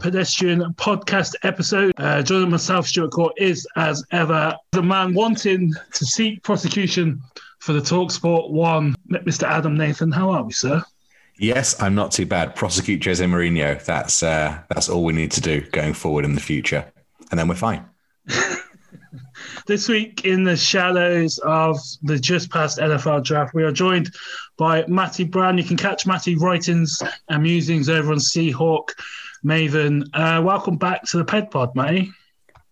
pedestrian podcast episode. Uh, joining myself, Stuart Court, is as ever the man wanting to seek prosecution for the Talksport one, Mr. Adam Nathan. How are we, sir? Yes, I'm not too bad. Prosecute Jose Mourinho. That's uh, that's all we need to do going forward in the future, and then we're fine. This week, in the shadows of the just past NFL draft, we are joined by Matty Brown. You can catch Matty writings and musings over on Seahawk Maven. Uh, welcome back to the Ped Pod, Matty.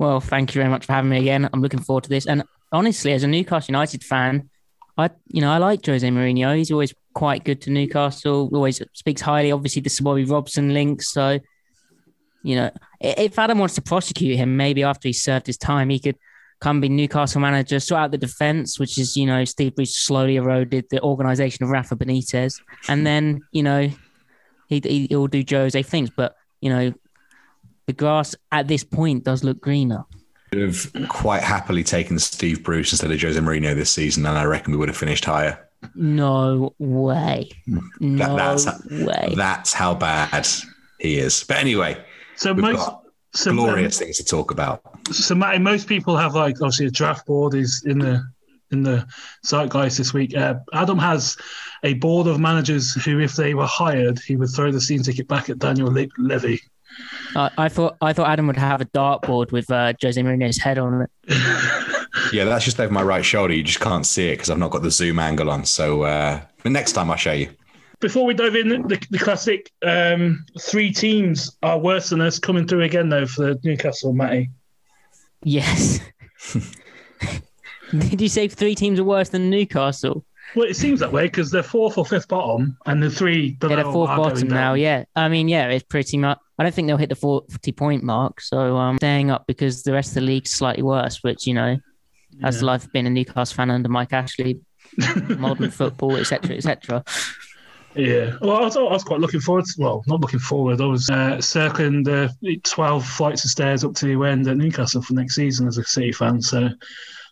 Well, thank you very much for having me again. I'm looking forward to this. And honestly, as a Newcastle United fan, I you know I like Jose Mourinho. He's always quite good to Newcastle. Always speaks highly. Obviously, the Bobby Robson link. So, you know, if Adam wants to prosecute him, maybe after he served his time, he could come be Newcastle manager, sort out the defense, which is, you know, Steve Bruce slowly eroded the organization of Rafa Benitez. And then, you know, he, he'll do Jose things. But, you know, the grass at this point does look greener. Would have quite happily taken Steve Bruce instead of Jose Mourinho this season, and I reckon we would have finished higher. No way. No that, that's, way. That's how bad he is. But anyway, so most so, glorious um, things to talk about. So, Matty, most people have like obviously a draft board is in the in the zeitgeist this week. Uh, Adam has a board of managers who, if they were hired, he would throw the scene ticket back at Daniel Le- Levy. Uh, I thought I thought Adam would have a dartboard with uh, Jose Mourinho's head on it. yeah, that's just over my right shoulder. You just can't see it because I've not got the zoom angle on. So uh, next time I'll show you. Before we dive in, the, the classic um, three teams are worse than us coming through again, though, for Newcastle, Matty. Yes. Did you say three teams are worse than Newcastle? Well, it seems that way because they're fourth or fifth bottom, and the three below yeah, they're fourth bottom now. Yeah, I mean, yeah, it's pretty much. I don't think they'll hit the forty point mark, so um, staying up because the rest of the league's slightly worse. Which you know, yeah. as life being a Newcastle fan under Mike Ashley, modern football, etc., etc. Yeah, well, I was, I was, quite looking forward. To, well, not looking forward. I was uh, circling the twelve flights of stairs up to the end at Newcastle for next season as a City fan. So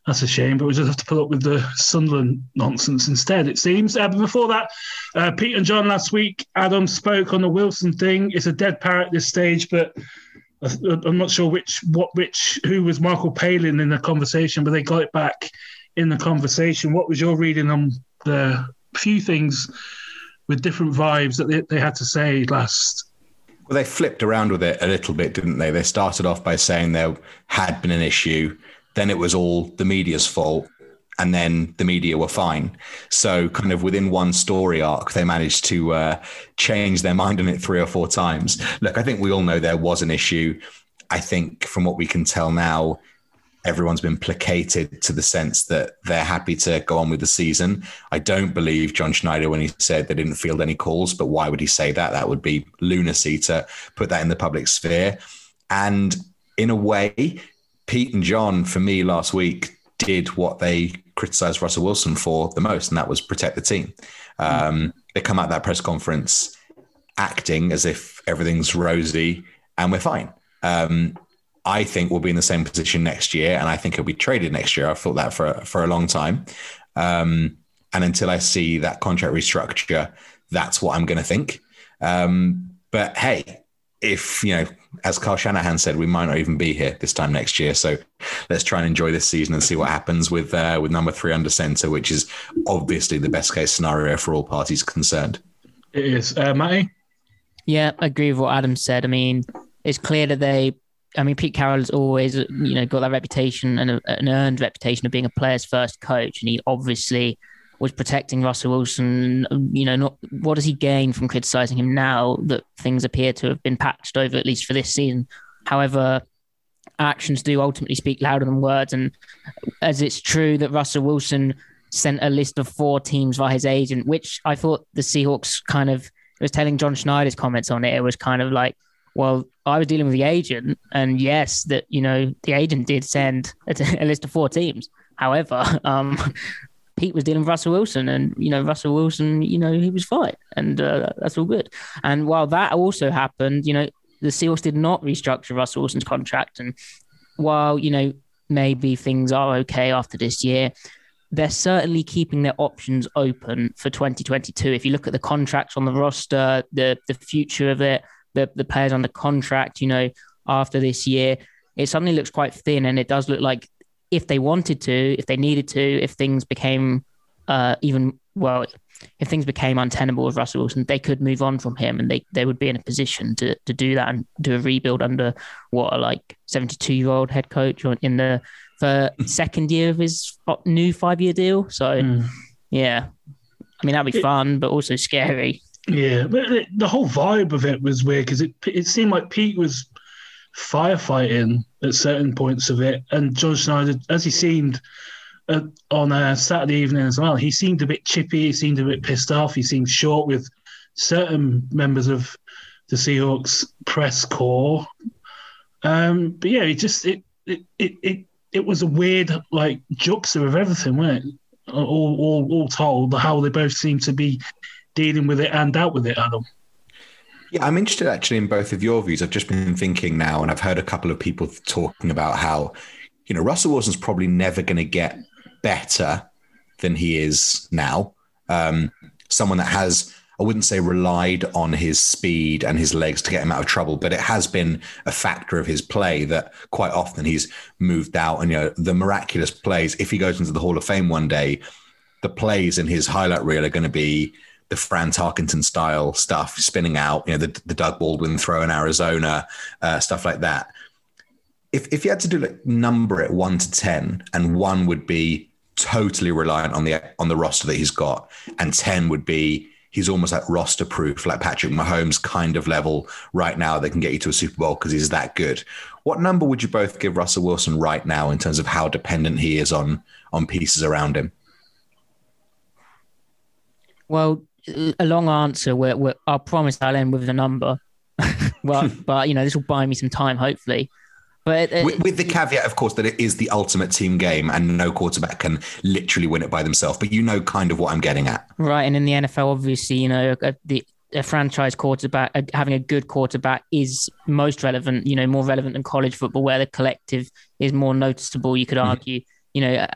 that's a shame. But we just have to put up with the Sunderland nonsense instead. It seems. Uh, but before that, uh, Pete and John last week, Adam spoke on the Wilson thing. It's a dead parrot at this stage, but. I'm not sure which what which who was Michael Palin in the conversation, but they got it back in the conversation. What was your reading on the few things with different vibes that they, they had to say last. Well, they flipped around with it a little bit, didn't they? They started off by saying there had been an issue, then it was all the media's fault, and then the media were fine. So, kind of within one story arc, they managed to uh, change their mind on it three or four times. Look, I think we all know there was an issue. I think from what we can tell now, everyone's been placated to the sense that they're happy to go on with the season. I don't believe John Schneider when he said they didn't field any calls, but why would he say that? That would be lunacy to put that in the public sphere. And in a way, Pete and John, for me last week, did what they criticized Russell Wilson for the most, and that was protect the team. Um, they come out that press conference acting as if everything's rosy and we're fine. Um, I think we'll be in the same position next year, and I think he'll be traded next year. I've thought that for for a long time, um, and until I see that contract restructure, that's what I'm going to think. Um, but hey, if you know, as Carl Shanahan said, we might not even be here this time next year. So let's try and enjoy this season and see what happens with uh, with number three under center, which is obviously the best case scenario for all parties concerned. It is, uh, Matty. Yeah, I agree with what Adam said. I mean, it's clear that they I mean, Pete Carroll has always, you know, got that reputation and an earned reputation of being a player's first coach, and he obviously was protecting Russell Wilson. You know, not what does he gain from criticizing him now that things appear to have been patched over at least for this season? However, actions do ultimately speak louder than words, and as it's true that Russell Wilson sent a list of four teams via his agent, which I thought the Seahawks kind of was telling John Schneider's comments on it. It was kind of like well, I was dealing with the agent, and yes, that you know the agent did send a, a list of four teams. However, um, Pete was dealing with Russell Wilson, and you know Russell Wilson, you know he was fine, and uh, that's all good. And while that also happened, you know the Seahawks did not restructure Russell Wilson's contract, and while you know maybe things are okay after this year, they're certainly keeping their options open for 2022. If you look at the contracts on the roster, the the future of it, the the players under contract, you know, after this year, it suddenly looks quite thin, and it does look like if they wanted to, if they needed to, if things became uh, even well, if things became untenable with Russell Wilson, they could move on from him, and they, they would be in a position to to do that and do a rebuild under what a like seventy two year old head coach in the for second year of his new five year deal. So mm. yeah, I mean that'd be fun, but also scary. Yeah, but the whole vibe of it was weird because it it seemed like Pete was firefighting at certain points of it, and John Schneider, as he seemed uh, on a Saturday evening as well, he seemed a bit chippy. He seemed a bit pissed off. He seemed short with certain members of the Seahawks press corps. Um, but yeah, it just it it it it, it was a weird like juxta of everything, wasn't it? All all all told, the how they both seem to be dealing with it and out with it, Adam. Yeah, I'm interested actually in both of your views. I've just been thinking now, and I've heard a couple of people talking about how, you know, Russell Wilson's probably never going to get better than he is now. Um, someone that has, I wouldn't say relied on his speed and his legs to get him out of trouble, but it has been a factor of his play that quite often he's moved out. And, you know, the miraculous plays, if he goes into the Hall of Fame one day, the plays in his highlight reel are going to be the Fran Tarkenton style stuff, spinning out, you know, the, the Doug Baldwin throw in Arizona, uh, stuff like that. If, if you had to do like number it one to 10, and one would be totally reliant on the on the roster that he's got, and 10 would be he's almost like roster proof, like Patrick Mahomes kind of level right now that can get you to a Super Bowl because he's that good. What number would you both give Russell Wilson right now in terms of how dependent he is on on pieces around him? Well, a long answer. Where, where I'll promise I'll end with a number. well, but you know, this will buy me some time, hopefully. But with, with, the caveat, of course, that it is the ultimate team game, and no quarterback can literally win it by themselves. But you know, kind of what I'm getting at, right? And in the NFL, obviously, you know, a, the a franchise quarterback a, having a good quarterback is most relevant. You know, more relevant than college football, where the collective is more noticeable. You could mm-hmm. argue, mm-hmm. you know,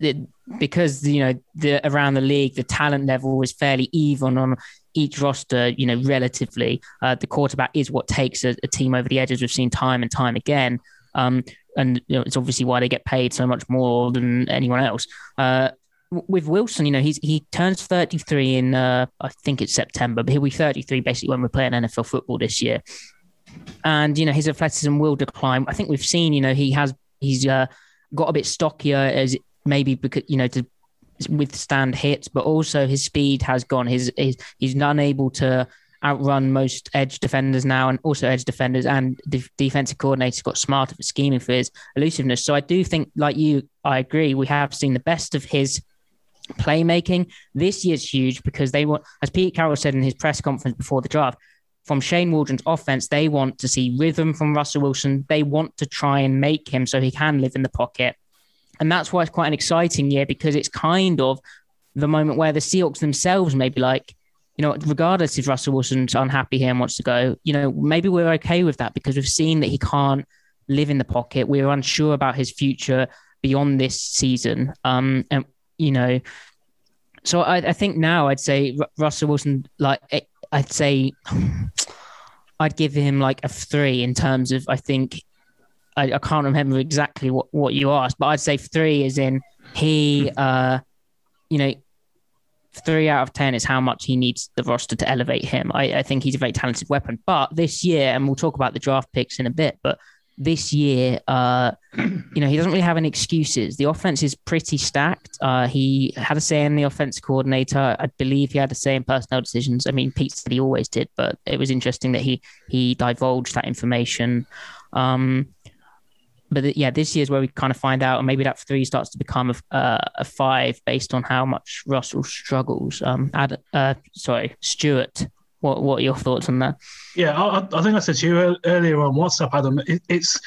it, because you know the around the league the talent level is fairly even on each roster you know relatively uh, the quarterback is what takes a, a, team over the edges we've seen time and time again um, and you know, it's obviously why they get paid so much more than anyone else uh, with Wilson, you know, he's he turns 33 in uh, I think it's September, but he'll be 33 basically when we're playing NFL football this year. And you know, his athleticism will decline. I think we've seen, you know, he has he's uh, got a bit stockier as maybe because you know to withstand hits, but also his speed has gone. His, his he's unable to outrun most edge defenders now, and also edge defenders and the defensive coordinators got smarter for scheming for his elusiveness. So I do think, like you, I agree. We have seen the best of his playmaking. This year's huge because they want, as Pete Carroll said in his press conference before the draft, from Shane Waldron's offense, they want to see rhythm from Russell Wilson. They want to try and make him so he can live in the pocket. And that's why it's quite an exciting year because it's kind of the moment where the Seahawks themselves may be like, you know, regardless if Russell Wilson's unhappy here and wants to go, you know, maybe we're okay with that because we've seen that he can't live in the pocket. We're unsure about his future beyond this season. Um, and, you know, so I, I think now I'd say Russell Wilson, like, I'd say I'd give him like a three in terms of, I think I, I, can't remember exactly what, what you asked, but I'd say three is in he, uh, you know, three out of 10 is how much he needs the roster to elevate him. I, I think he's a very talented weapon. But this year, and we'll talk about the draft picks in a bit, but this year, uh, you know, he doesn't really have any excuses. The offense is pretty stacked. Uh, he had a say in the offense coordinator. I believe he had a say in personnel decisions. I mean, Pete said he always did, but it was interesting that he he divulged that information. Um, but yeah, this year is where we kind of find out, and maybe that three starts to become a, uh, a five based on how much Russell struggles. Um, Ad, uh, sorry, Stuart, what what are your thoughts on that? Yeah, I, I think I said to you earlier on WhatsApp, Adam. It, it's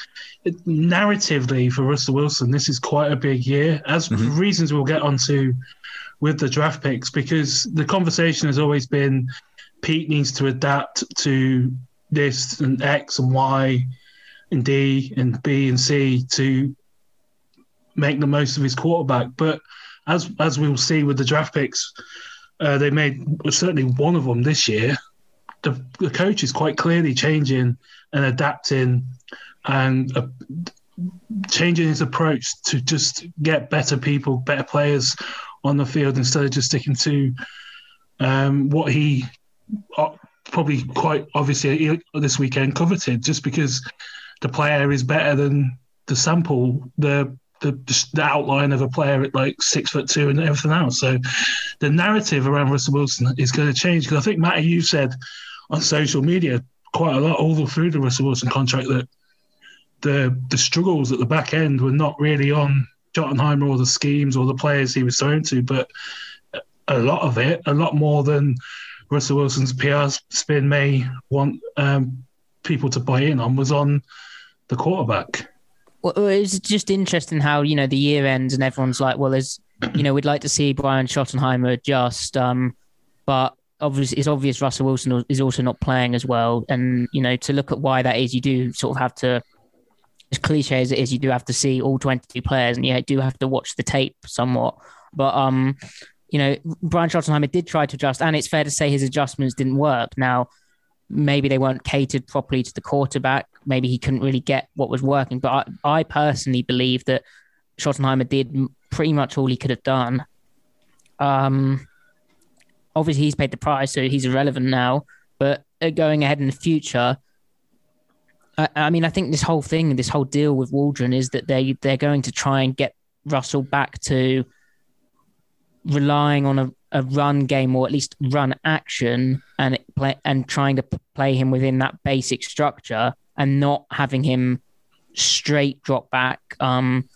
it, narratively for Russell Wilson, this is quite a big year, as mm-hmm. reasons we'll get onto with the draft picks, because the conversation has always been Pete needs to adapt to this and X and Y and D and B and C to make the most of his quarterback. But as as we'll see with the draft picks, uh, they made certainly one of them this year the, the coach is quite clearly changing and adapting and uh, changing his approach to just get better people, better players on the field instead of just sticking to um, what he uh, probably quite obviously this weekend coveted, just because the player is better than the sample, the the, the outline of a player at like six foot two and everything else. So the narrative around Russell Wilson is going to change because I think Matty, you said on social media quite a lot all through the Russell Wilson contract that the the struggles at the back end were not really on Schottenheimer or the schemes or the players he was thrown to, but a lot of it, a lot more than Russell Wilson's PR spin may want um, people to buy in on, was on the quarterback. Well, it's just interesting how you know the year ends and everyone's like, well, there's you know we'd like to see Brian Schottenheimer adjust, um, but obviously it's obvious Russell Wilson is also not playing as well, and you know to look at why that is, you do sort of have to. As cliche as it is, you do have to see all 22 players, and you do have to watch the tape somewhat. But um, you know, Brian Schottenheimer did try to adjust, and it's fair to say his adjustments didn't work. Now, maybe they weren't catered properly to the quarterback. Maybe he couldn't really get what was working. But I, I personally believe that Schottenheimer did pretty much all he could have done. Um, obviously, he's paid the price, so he's irrelevant now. But uh, going ahead in the future, I, I mean, I think this whole thing, this whole deal with Waldron is that they they're going to try and get Russell back to relying on a, a run game or at least run action and play and trying to play him within that basic structure and not having him straight drop back. Um,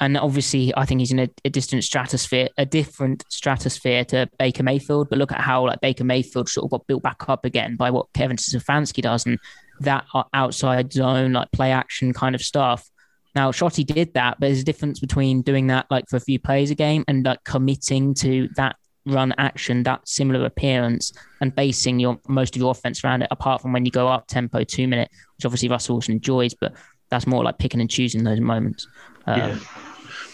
and obviously, I think he's in a, a, distant stratosphere, a different stratosphere to Baker Mayfield. But look at how like Baker Mayfield sort of got built back up again by what Kevin Stefanski does, and that outside zone, like play action kind of stuff. Now, Shotty did that, but there's a difference between doing that like for a few plays a game and like committing to that run action, that similar appearance, and basing your most of your offense around it. Apart from when you go up tempo two minute, which obviously Russell Wilson enjoys, but that's more like picking and choosing those moments. Uh, yeah,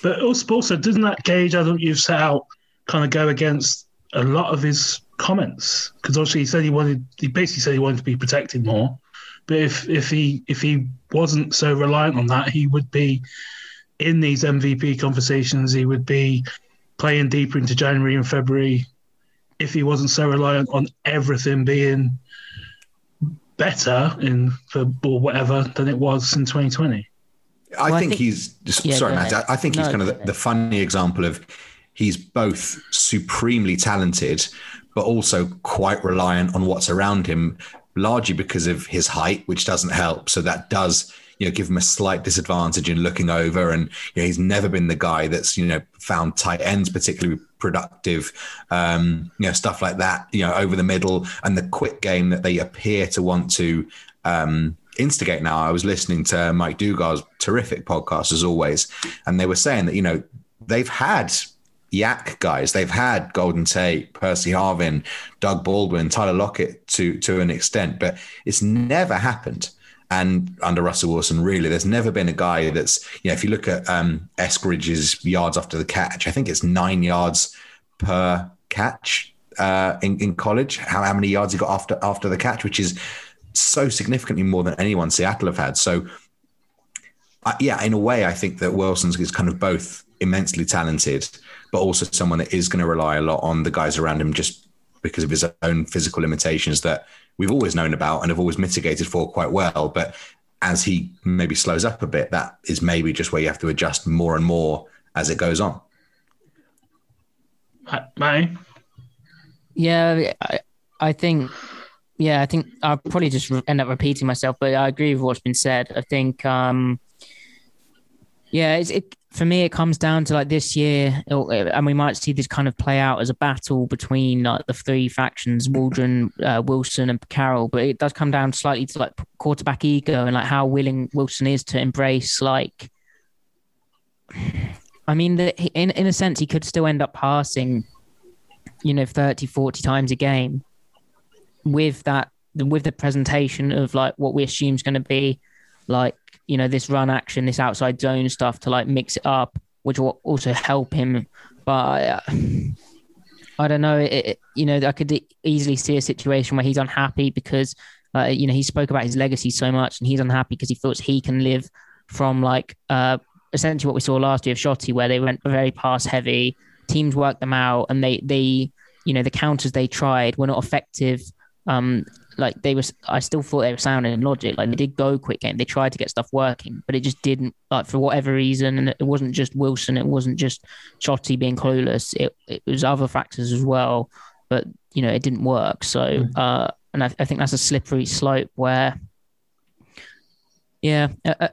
but also, also doesn't that gauge I think you've set out kind of go against a lot of his comments? Because obviously he said he wanted, he basically said he wanted to be protected more. But if if he if he wasn't so reliant on that, he would be in these MVP conversations. He would be playing deeper into January and February if he wasn't so reliant on everything being better in for or whatever than it was in 2020. I, well, think, I think, he's just, yeah, sorry, Matt. I, I think no, he's kind of the, the funny example of he's both supremely talented, but also quite reliant on what's around him, largely because of his height, which doesn't help. So that does you know give him a slight disadvantage in looking over. And you know, he's never been the guy that's you know found tight ends particularly productive um you know stuff like that you know over the middle and the quick game that they appear to want to um instigate. Now i was listening to mike Dugar's terrific podcast as always and they were saying that you know they've had YAC guys. They've had Golden Tate, Percy Harvin, Doug Baldwin, Tyler Lockett to to an extent, but it's never happened and under Russell Wilson, really, there's never been a guy that's, you know, if you look at um, Eskridge's yards after the catch, I think it's nine yards per catch uh, in, in college, how, how many yards he got after after the catch, which is so significantly more than anyone Seattle have had. So, uh, yeah, in a way, I think that Wilson's is kind of both immensely talented, but also someone that is going to rely a lot on the guys around him just because of his own physical limitations that we've always known about and have always mitigated for quite well. But as he maybe slows up a bit, that is maybe just where you have to adjust more and more as it goes on. May? Yeah, I, I think, yeah, I think I'll probably just end up repeating myself, but I agree with what's been said. I think, um, yeah, it's, it, for me, it comes down to like this year, and we might see this kind of play out as a battle between like the three factions, Waldron, uh, Wilson, and Carroll. But it does come down slightly to like quarterback ego and like how willing Wilson is to embrace like. I mean, the, in in a sense, he could still end up passing, you know, 30, 40 times a game, with that with the presentation of like what we assume is going to be like you know this run action, this outside zone stuff to like mix it up, which will also help him. But uh, I don't know. It, it, you know, I could easily see a situation where he's unhappy because, uh, you know, he spoke about his legacy so much, and he's unhappy because he feels he can live from like uh, essentially what we saw last year of Shotty, where they went very pass heavy. Teams worked them out, and they they you know the counters they tried were not effective. Um, like they was, I still thought they were sounding in logic. Like they did go quick game, they tried to get stuff working, but it just didn't. Like for whatever reason, and it wasn't just Wilson, it wasn't just Shotty being clueless. It it was other factors as well, but you know it didn't work. So, mm. uh, and I, I think that's a slippery slope where, yeah, uh, uh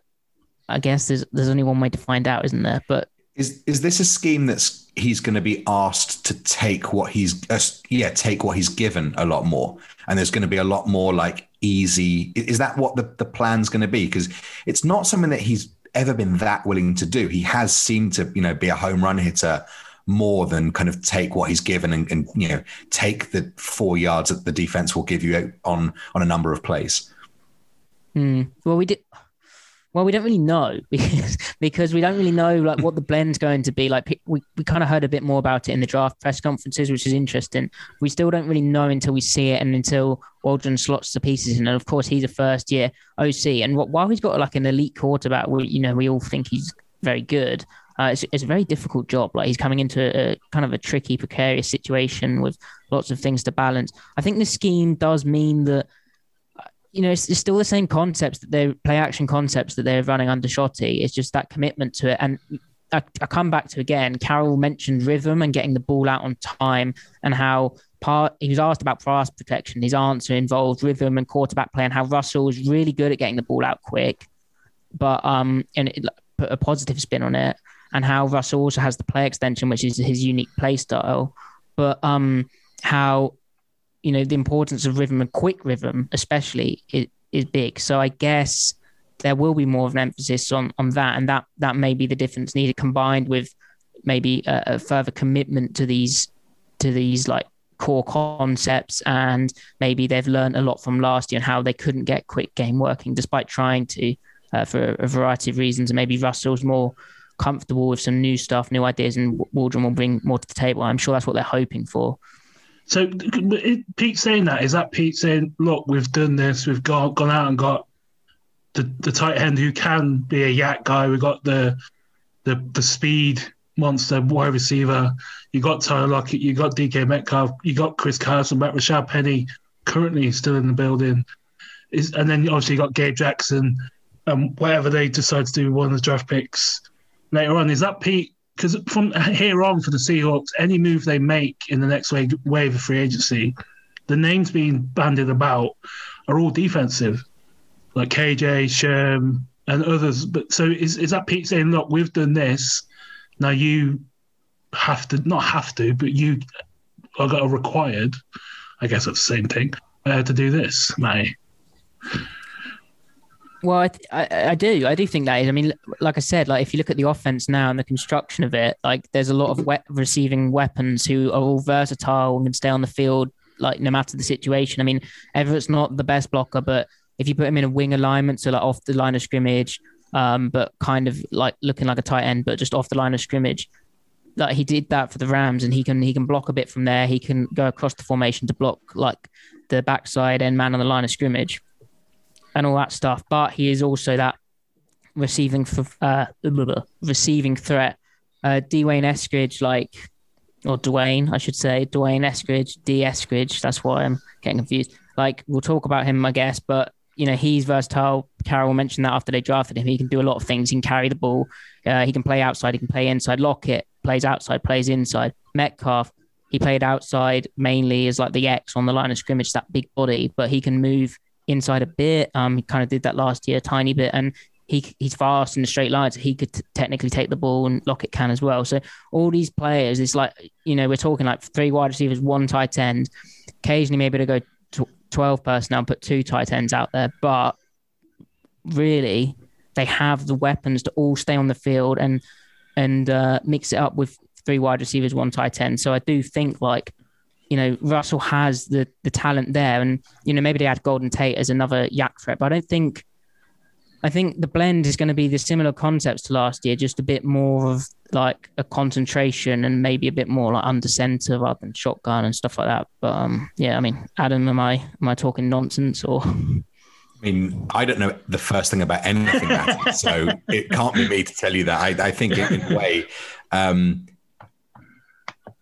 I guess there's there's only one way to find out, isn't there? But is is this a scheme that's he's going to be asked to take what he's uh, yeah take what he's given a lot more, and there's going to be a lot more like easy. Is that what the the plan's going to be? Because it's not something that he's ever been that willing to do. He has seemed to you know be a home run hitter more than kind of take what he's given and, and you know take the four yards that the defense will give you on on a number of plays. Mm. Well, we did. Well, we don't really know because because we don't really know like what the blend's going to be. Like we, we kind of heard a bit more about it in the draft press conferences, which is interesting. We still don't really know until we see it and until Waldron slots the pieces in. And of course, he's a first year OC, and while he's got like an elite quarterback, we you know we all think he's very good. Uh, it's, it's, a very difficult job. Like he's coming into a, a, kind of a tricky, precarious situation with lots of things to balance. I think the scheme does mean that you know, it's, it's, still the same concepts that they play action concepts that they're running under Shotty. It's just that commitment to it. And I, I, come back to again, Carroll mentioned rhythm and getting the ball out on time and how part he was asked about pass protection. His answer involved rhythm and quarterback play and how Russell was really good at getting the ball out quick, but um, and it put a positive spin on it. And how Russell also has the play extension, which is his unique play style. But um, how you know the importance of rhythm and quick rhythm, especially, is, is big. So I guess there will be more of an emphasis on on that, and that that may be the difference needed, combined with maybe a, a further commitment to these to these like core concepts, and maybe they've learned a lot from last year and how they couldn't get quick game working despite trying to uh, for a variety of reasons. And maybe Russell's more comfortable with some new stuff, new ideas, and Waldron will bring more to the table. I'm sure that's what they're hoping for. So Pete saying that is that Pete saying, "Look, we've done this. We've gone gone out and got the the tight end who can be a YAC guy. We got the the the speed monster wide receiver. You got Tyler Lockett. You got DK Metcalf. You got Chris Carson back. Rashaad Penny currently still in the building. Is and then obviously you got Gabe Jackson and whatever they decide to do with one of the draft picks later on. Is that Pete because from here on for the Seahawks, any move they make in the next wave, wave of free agency, the names being bandied about are all defensive, like KJ, Sherm, and others. But so is is that Pete saying, look, we've done this, now you have to not have to, but you are required. I guess that's the same thing uh, to do this, May. Well, I, I, I do. I do think that is. I mean, like I said, like if you look at the offense now and the construction of it, like there's a lot of we- receiving weapons who are all versatile and can stay on the field, like no matter the situation. I mean, Everett's not the best blocker, but if you put him in a wing alignment, so like off the line of scrimmage, um, but kind of like looking like a tight end, but just off the line of scrimmage, like he did that for the Rams, and he can he can block a bit from there. He can go across the formation to block like the backside end man on the line of scrimmage and all that stuff. But he is also that receiving for uh, receiving threat. Uh, Dwayne Eskridge, like or Dwayne, I should say, Dwayne Eskridge, D Eskridge. That's why I'm getting confused. Like we'll talk about him, I guess, but you know he's versatile. Carroll mentioned that after they drafted him, he can do a lot of things. He can carry the ball. Uh, he can play outside. He can play inside. Lockett plays outside, plays inside. Metcalf, he played outside mainly as like the X on the line of scrimmage, that big body, but he can move inside a bit. Um, he kind of did that last year, a tiny bit, and he he's fast in the straight lines. He could t- technically take the ball, and Lockett can as well. So all these players, it's like you know we're talking like three wide receivers, one tight end. Occasionally, maybe to go twelve personnel, put two tight ends out there, but really they have the weapons to all stay on the field and and uh, mix it up with three wide receivers, one tight end. So I do think like you know, Russell has the the talent there, and you know maybe they add Golden Tate as another YAC threat, but I don't think. I think the blend is going to be the similar concepts to last year, just a bit more of like a concentration and maybe a bit more like under center rather than shotgun and stuff like that. But um, yeah, I mean, Adam, am I am I talking nonsense or? I mean, I don't know the first thing about anything, so it can't be me to tell you that. I, I think in a way, um,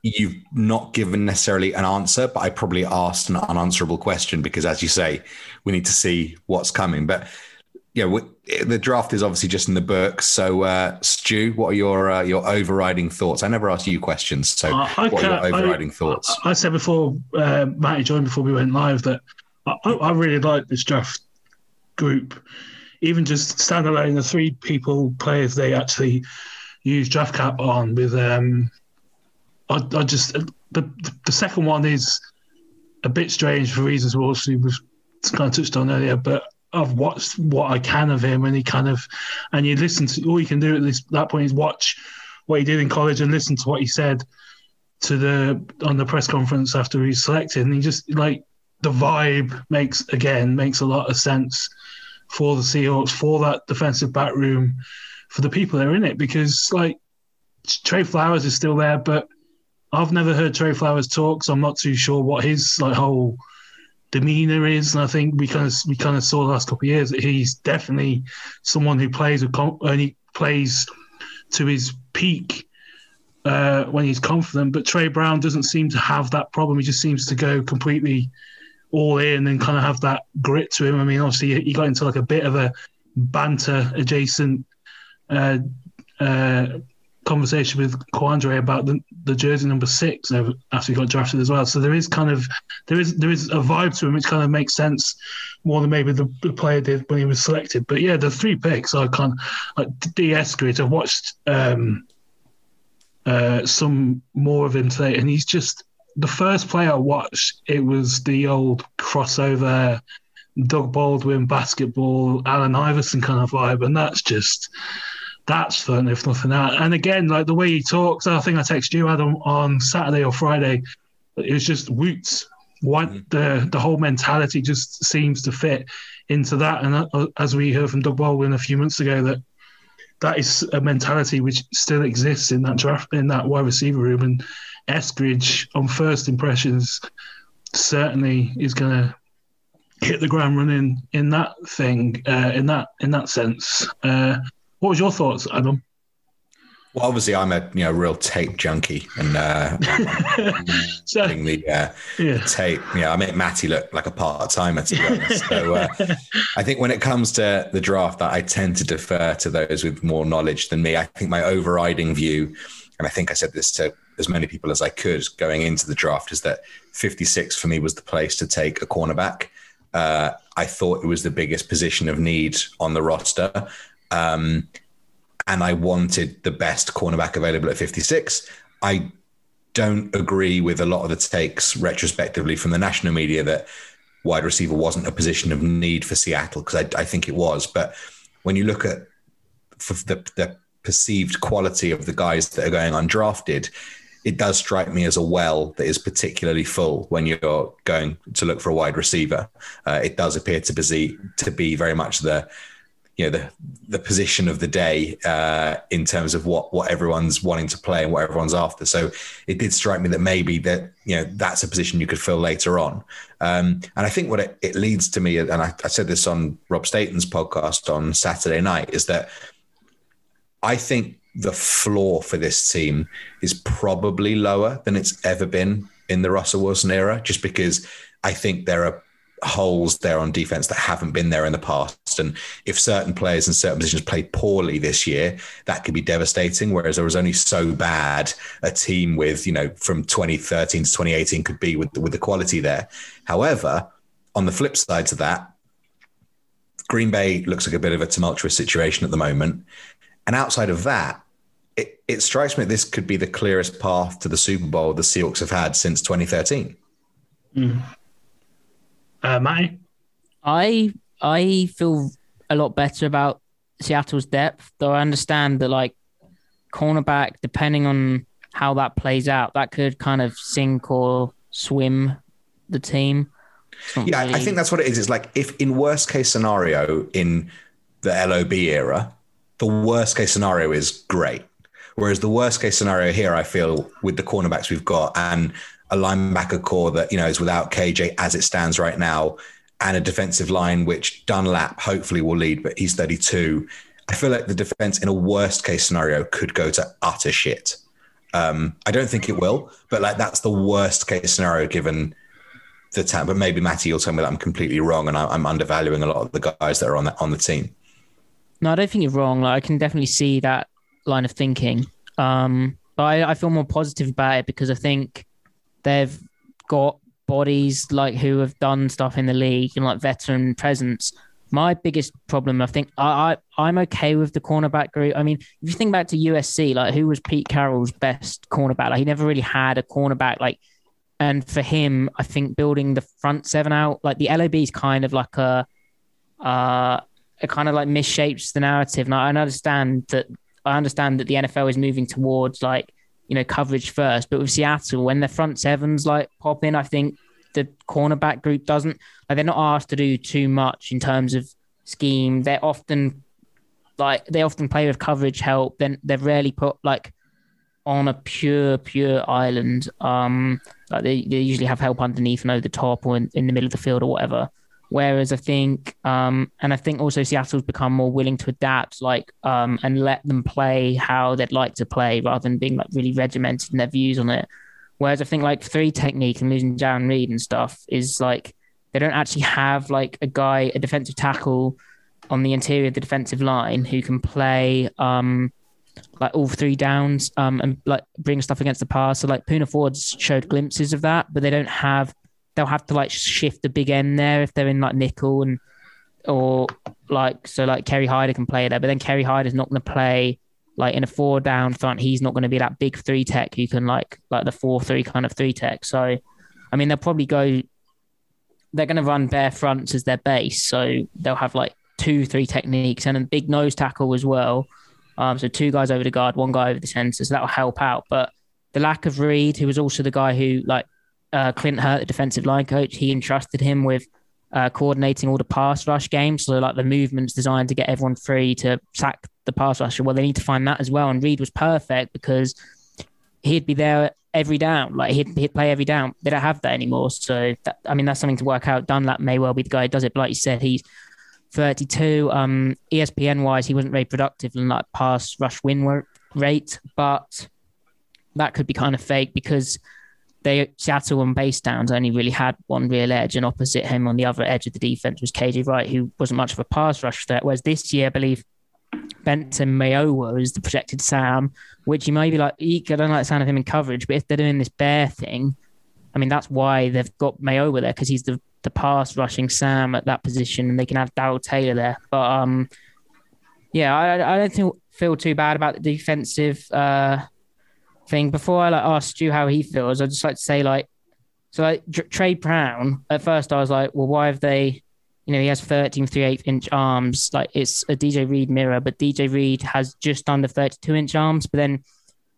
you've not given necessarily an answer, but I probably asked an unanswerable question because, as you say, we need to see what's coming. But yeah, the draft is obviously just in the books. So, uh, Stu, what are your uh, your overriding thoughts? I never asked you questions. So, uh, what are your overriding I, thoughts? I, said before uh, Matty joined before we went live that I, I really like this draft group. Even just standalone, the three people players they actually use draft cap on with. Um, I, I just the the second one is a bit strange for reasons we also was kind of touched on earlier, but I've watched what I can of him, and he kind of, and you listen to all you can do at this that point is watch what he did in college and listen to what he said to the on the press conference after he's selected, and he just like the vibe makes again makes a lot of sense for the Seahawks for that defensive back room for the people that are in it because like Tre Flowers is still there, but I've never heard Tre Flowers talk, so I'm not too sure what his like whole demeanor is. And I think we kind of we kind of saw the last couple of years that he's definitely someone who plays with only plays to his peak uh, when he's confident. But Tre Brown doesn't seem to have that problem. He just seems to go completely all in and kind of have that grit to him. I mean, obviously he got into like a bit of a banter adjacent uh, uh, conversation with Quandre about the, the jersey number six after he got drafted as well. So there is kind of there is there is a vibe to him which kind of makes sense more than maybe the, the player did when he was selected. But yeah, the three picks I can't like D Eskridge. I've watched um, uh, some more of him today, and he's just the first player I watched. It was the old crossover. Doug Baldwin basketball, Allen Iverson kind of vibe, and that's just that's fun if nothing else. And again, like the way he talks, I think I texted you Adam on Saturday or Friday. It was just woots. What mm. the the whole mentality just seems to fit into that. And uh, as we heard from Doug Baldwin a few months ago, that that is a mentality which still exists in that draft in that wide receiver room. And Eskridge, on first impressions, certainly is going to hit the ground running in that thing, uh, in that in that sense. Uh, what was your thoughts, Adam? Well, obviously, I'm a you know real tape junkie, and uh, so, the, uh, yeah. tape. Yeah, I make Matty look like a part timer to be honest. So uh, I think when it comes to the draft, that I tend to defer to those with more knowledge than me. I think my overriding view, and I think I said this to as many people as I could going into the draft, is that 56 for me was the place to take a cornerback. Uh, I thought it was the biggest position of need on the roster. Um, and I wanted the best cornerback available at 56. I don't agree with a lot of the takes retrospectively from the national media that wide receiver wasn't a position of need for Seattle because I, I, think it was. But when you look at the, the perceived quality of the guys that are going undrafted, it does strike me as a well that is particularly full when you're going to look for a wide receiver. Uh, it does appear to be to be very much the you know the the position of the day uh, in terms of what what everyone's wanting to play and what everyone's after. So it did strike me that maybe that you know that's a position you could fill later on. Um, and I think what it, it leads to me, and I, I said this on Rob Staton's podcast on Saturday night, is that I think the floor for this team is probably lower than it's ever been in the Russell Wilson era, just because I think there are holes there on defense that haven't been there in the past. And if certain players in certain positions play poorly this year, that could be devastating. Whereas there was only so bad a team with, you know, from 2013 to 2018 could be with, with the quality there. However, on the flip side to that, Green Bay looks like a bit of a tumultuous situation at the moment. And outside of that, it, it strikes me this could be the clearest path to the Super Bowl the Seahawks have had since 2013. Mm. Uh, Matty? I I feel a lot better about Seattle's depth, though I understand that like cornerback, depending on how that plays out, that could kind of sink or swim the team. Yeah, really... I think that's what it is. It's like if in worst case scenario in the LOB era, the worst case scenario is great. Whereas the worst case scenario here, I feel, with the cornerbacks we've got and a linebacker core that you know is without KJ as it stands right now, and a defensive line which Dunlap hopefully will lead, but he's 32. I feel like the defense in a worst case scenario could go to utter shit. Um, I don't think it will, but like that's the worst case scenario given the time. But maybe Matty, you'll tell me that I'm completely wrong and I, am undervaluing a lot of the guys that are on the, on the team. No, I don't think you're wrong. Like I can definitely see that line of thinking. Um, but I, I feel more positive about it because I think they've got bodies like who have done stuff in the league and like veteran presence. My biggest problem, I think, I, I I'm okay with the cornerback group. I mean, if you think back to USC, like who was Pete Carroll's best cornerback? Like he never really had a cornerback. Like, and for him, I think building the front seven out, like the LOB is kind of like a, uh, it kind of like misshapes the narrative. And I understand that I understand that the NFL is moving towards like you know coverage first, but with Seattle when their front sevens like pop in, I think the cornerback group doesn't. Like they're not asked to do too much in terms of scheme. They're often like they often play with coverage help. Then they're rarely put like on a pure pure island. Um, like they, they usually have help underneath and over the top or in, in the middle of the field or whatever. Whereas I think, um, and I think also Seattle's become more willing to adapt, like, um, and let them play how they'd like to play rather than being like really regimented in their views on it. Whereas I think like three technique and losing Jarran Reed and stuff is like they don't actually have like a guy, a defensive tackle on the interior of the defensive line who can play um, like all three downs um, and like bring stuff against the pass. So like Poona Ford's showed glimpses of that, but they don't have they'll have to like shift the big end there if they're in like nickel and or like so like Kerry Hyder can play there, but then Kerry Hyder's not going to play like in a four down front. He's not going to be that big three tech who can like like the four three kind of three tech. So, I mean, they'll probably go. They're going to run bear fronts as their base, so they'll have like two three techniques and a big nose tackle as well. Um, so two guys over the guard, one guy over the center, so that will help out. But the lack of Reed, who was also the guy who like uh, Clint Hurtt, the defensive line coach, he entrusted him with uh, coordinating all the pass rush games. So, like the movements designed to get everyone free to sack the pass rusher. Well, they need to find that as well. And Reed was perfect because he'd be there every down. Like he'd, he'd play every down. They don't have that anymore. So, that, I mean, that's something to work out. Dunlap may well be the guy who does it. But like you said, he's 32. Um, ESPN wise, he wasn't very productive in like pass rush win rate, but that could be kind of fake because they Seattle on base downs only really had one real edge, and opposite him on the other edge of the defense was KJ Wright, who wasn't much of a pass rush threat. Whereas this year, I believe Benson Mayowa is the projected Sam, which you may be like, Eek, I don't like the sound of him in coverage, but if they're doing this bear thing, I mean, that's why they've got Mayowa there because he's the, the pass rushing Sam at that position, and they can have Darrell Taylor there. But um, yeah, I, I don't feel too bad about the defensive uh, thing. Before I like ask Stu how he feels, I'd just like to say like, so like Tre Brown. At first, I was like, well, why have they? You know, he has 13 3 8 inch arms. Like it's a DJ Reed mirror, but DJ Reed has just under 32 inch arms. But then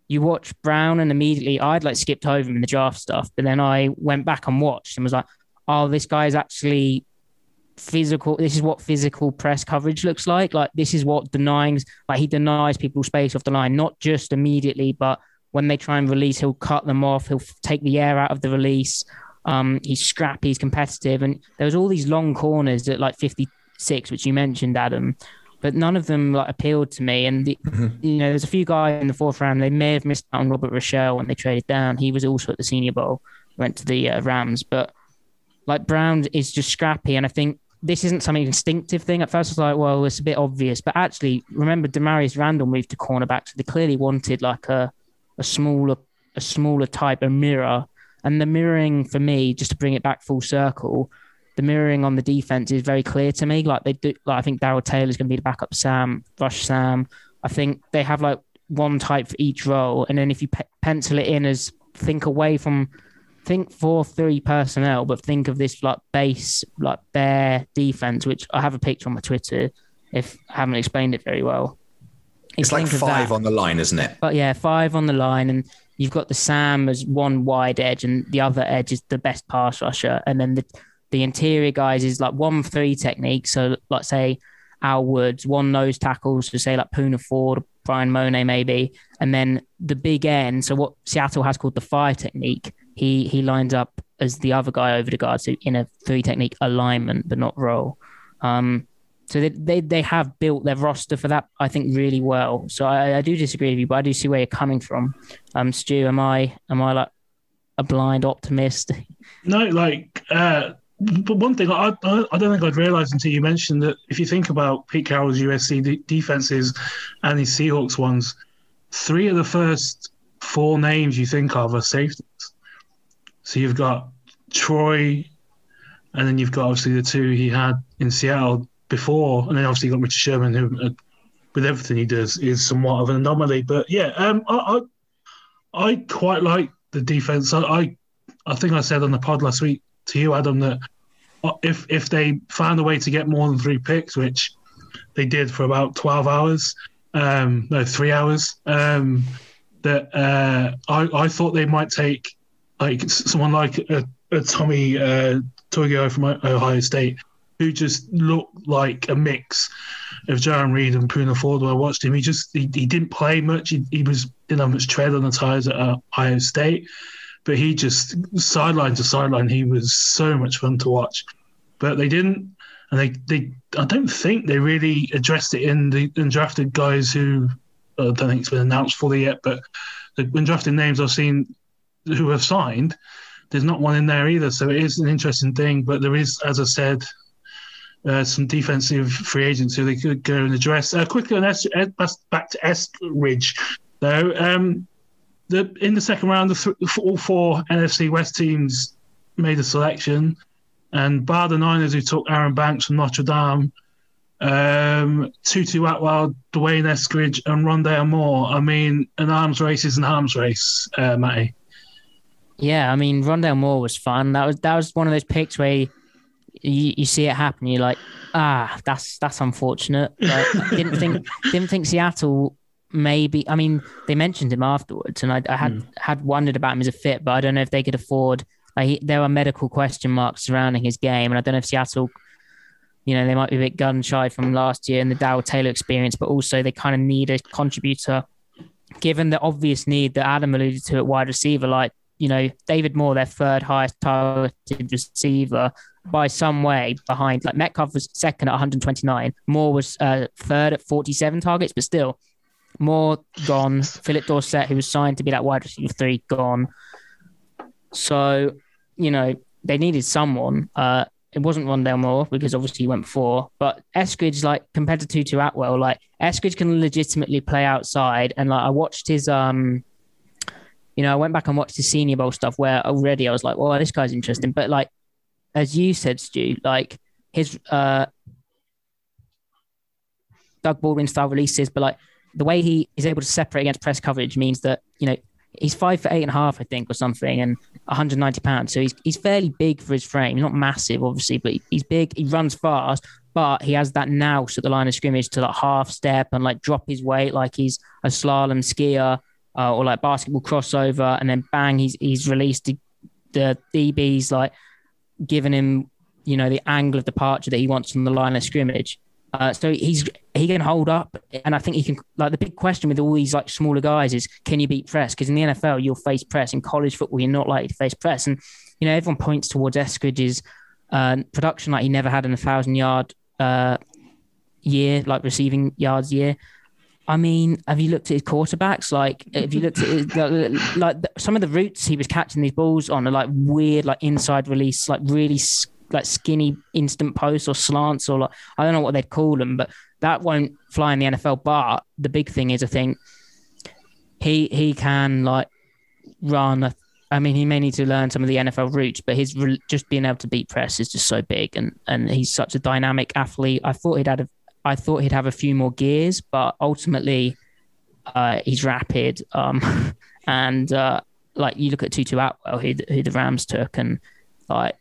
you watch Brown, and immediately I'd like skipped over him in the draft stuff. But then I went back and watched and was like, oh, this guy is actually physical. This is what physical press coverage looks like. Like this is what denying, like he denies people space off the line, not just immediately, but when they try and release, he'll cut them off. He'll take the air out of the release. Um, he's scrappy, he's competitive, and there was all these long corners at like 56, which you mentioned, Adam, but none of them like appealed to me. And the, mm-hmm. you know, there's a few guys in the fourth round. They may have missed out on Robert Rochell when they traded down. He was also at the Senior Bowl, went to the uh, Rams, but like Brown is just scrappy, and I think this isn't some instinctive thing. At first, I was like, well, it's a bit obvious, but actually, remember Damarious Randall moved to cornerback, so they clearly wanted like a a smaller a smaller type of mirror. And the mirroring for me, just to bring it back full circle, the mirroring on the defense is very clear to me. Like they do, like I think Darrell Taylor is going to be the backup Sam, rush Sam. I think they have like one type for each role, and then if you pe- pencil it in as think away from think four three personnel, but think of this like base like bear defense, which I have a picture on my Twitter. If I haven't explained it very well, it's like five on the line, isn't it? But yeah, five on the line, and you've got the Sam as one wide edge, and the other edge is the best pass rusher, and then the the interior guys is like one three technique. So, like say Al Woods, one nose tackles, so say like Poona Ford, Bryan Mone maybe, and then the big end. So what Seattle has called the fire technique. He he lines up as the other guy over the guard, so in a three technique alignment, but not role. Um, so they, they they have built their roster for that, I think, really well. So I, I do disagree with you, but I do see where you're coming from. Um, Stu, am I am I like a blind optimist? No, like uh, but one thing I, I, I don't think I'd realised until you mentioned that if you think about Pete Carroll's USC de- defenses and his Seahawks ones, three of the first four names you think of are safeties. So you've got Troy, and then you've got obviously the two he had in Seattle before, and then obviously you got Richard Sherman, who uh, with everything he does is somewhat of an anomaly. But yeah, um, I, I, I quite like the defense. I, I I think I said on the pod last week to you, Adam, that if if they found a way to get more than three picks, which they did for about twelve hours, um, no, three hours, um, that uh, I I thought they might take like someone like a, a Tommy uh, Togiai from Ohio State, who just looked like a mix of Jarran Reed and Poona Ford. When I watched him, he just he, he didn't play much. He, he was didn't have much tread on the tires at uh, Ohio State but he just sideline to sideline, he was so much fun to watch. But they didn't, and they, they I don't think they really addressed it in the in drafted guys who I don't think it's been announced fully yet. But the, when drafting names I've seen who have signed, there's not one in there either. So it is an interesting thing. But there is, as I said, uh, some defensive free agents who they could go and address. Uh, quickly on es- back to Eskridge, though. Um, the in the second round, the th- all four NFC West teams made a selection, and bar the Niners who took Aaron Banks from Notre Dame, um, Tutu Atwell, D'Wayne Eskridge, and Rondale Moore. I mean, an arms race is an arms race, uh, Matty. Yeah, I mean, Rondale Moore was fun. That was that was one of those picks where you, you, see it happen. You're like, ah, that's that's unfortunate. But didn't think didn't think Seattle maybe I mean they mentioned him afterwards, and I, I had mm. had wondered about him as a fit, but I don't know if they could afford. Like there are medical question marks surrounding his game, and I don't know if Seattle, you know, they might be a bit gun shy from last year and the Darrell Taylor experience, but also they kind of need a contributor, given the obvious need that Adam alluded to at wide receiver, like you know David Moore, their third highest targeted receiver by some way behind. Like Metcalf was second at 129, Moore was uh, third at 47 targets, but still Moore gone. Phillip Dorsett, who was signed to be that wide receiver three, gone. So, you know, they needed someone. Uh, it wasn't Rondale Moore because obviously he went before, but Eskridge, like compared to Tutu Atwell, like Eskridge can legitimately play outside. And like I watched his, um, you know, I went back and watched his Senior Bowl stuff where already I was like, well, this guy's interesting. But like, as you said, Stu, like his, uh, Doug Baldwin style releases, but like the way he is able to separate against press coverage means that you know he's five for eight and a half, I think, or something, and 190 pounds. So he's he's fairly big for his frame. Not massive, obviously, but he's big. He runs fast, but he has that nous at the line of scrimmage to like half step and like drop his weight like he's a slalom skier uh, or like basketball crossover, and then bang, he's he's released the, the DBs like giving him you know the angle of departure that he wants from the line of scrimmage. Uh, so he's he can hold up, and I think he can. Like the big question with all these like smaller guys is, can you beat press? Because in the NFL, you'll face press. In college football, you're not likely to face press. And you know, everyone points towards Eskridge's uh, production like he never had in a thousand yard uh, year, like receiving yards year. I mean, have you looked at his quarterbacks? Like, have you looked at his, like, like some of the routes he was catching these balls on are like weird, like inside release, like really like skinny instant posts or slants or like I don't know what they'd call them, but that won't fly in the NFL. But the big thing is, I think he he can like run. I mean, he may need to learn some of the NFL routes, but his just being able to beat press is just so big, and and he's such a dynamic athlete. I thought he'd had a, I thought he'd have a few more gears, but ultimately, uh, he's rapid. Um, and uh, like you look at Tutu Atwell, who, who the Rams took, and like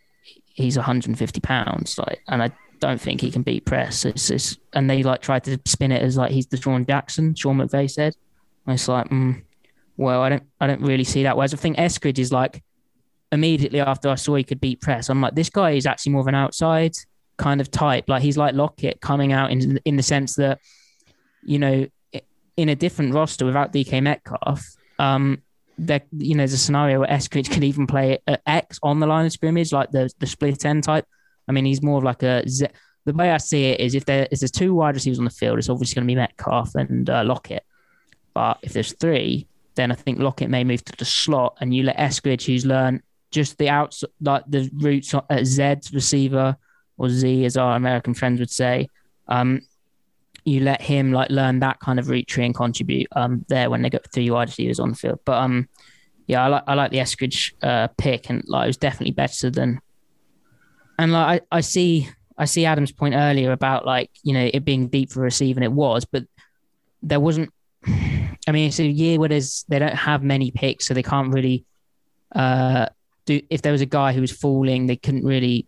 he's 150 pounds, like, and I don't think he can beat press. It's, it's and they like tried to spin it as like he's DeSean Jackson. Sean McVay said, and it's like, mm, well, I don't, I don't really see that. Whereas I think Eskridge is like immediately after I saw he could beat press, I'm like, this guy is actually more of an outside kind of type. Like he's like Lockett coming out in in the sense that, you know, in a different roster without DK Metcalf, um, there you know there's a scenario where Eskridge could even play at X on the line of scrimmage, like the the split end type. I mean, he's more of like a Z- the way I see it is if there is there's two wide receivers on the field, it's obviously going to be Metcalf and uh, Lockett. But if there's three, then I think Lockett may move to the slot, and you let Eskridge, who's learned just the outs like the routes at Z's receiver or Z, as our American friends would say. Um, you let him like learn that kind of route tree and contribute um, there when they got three wide receivers on the field. But um, yeah, I like I like the Eskridge uh, pick, and like it was definitely better than. And like I, I see I see Adam's point earlier about like you know it being deep for receiving, it was, but there wasn't. I mean, it's a year where there's they don't have many picks, so they can't really uh, do. If there was a guy who was falling, they couldn't really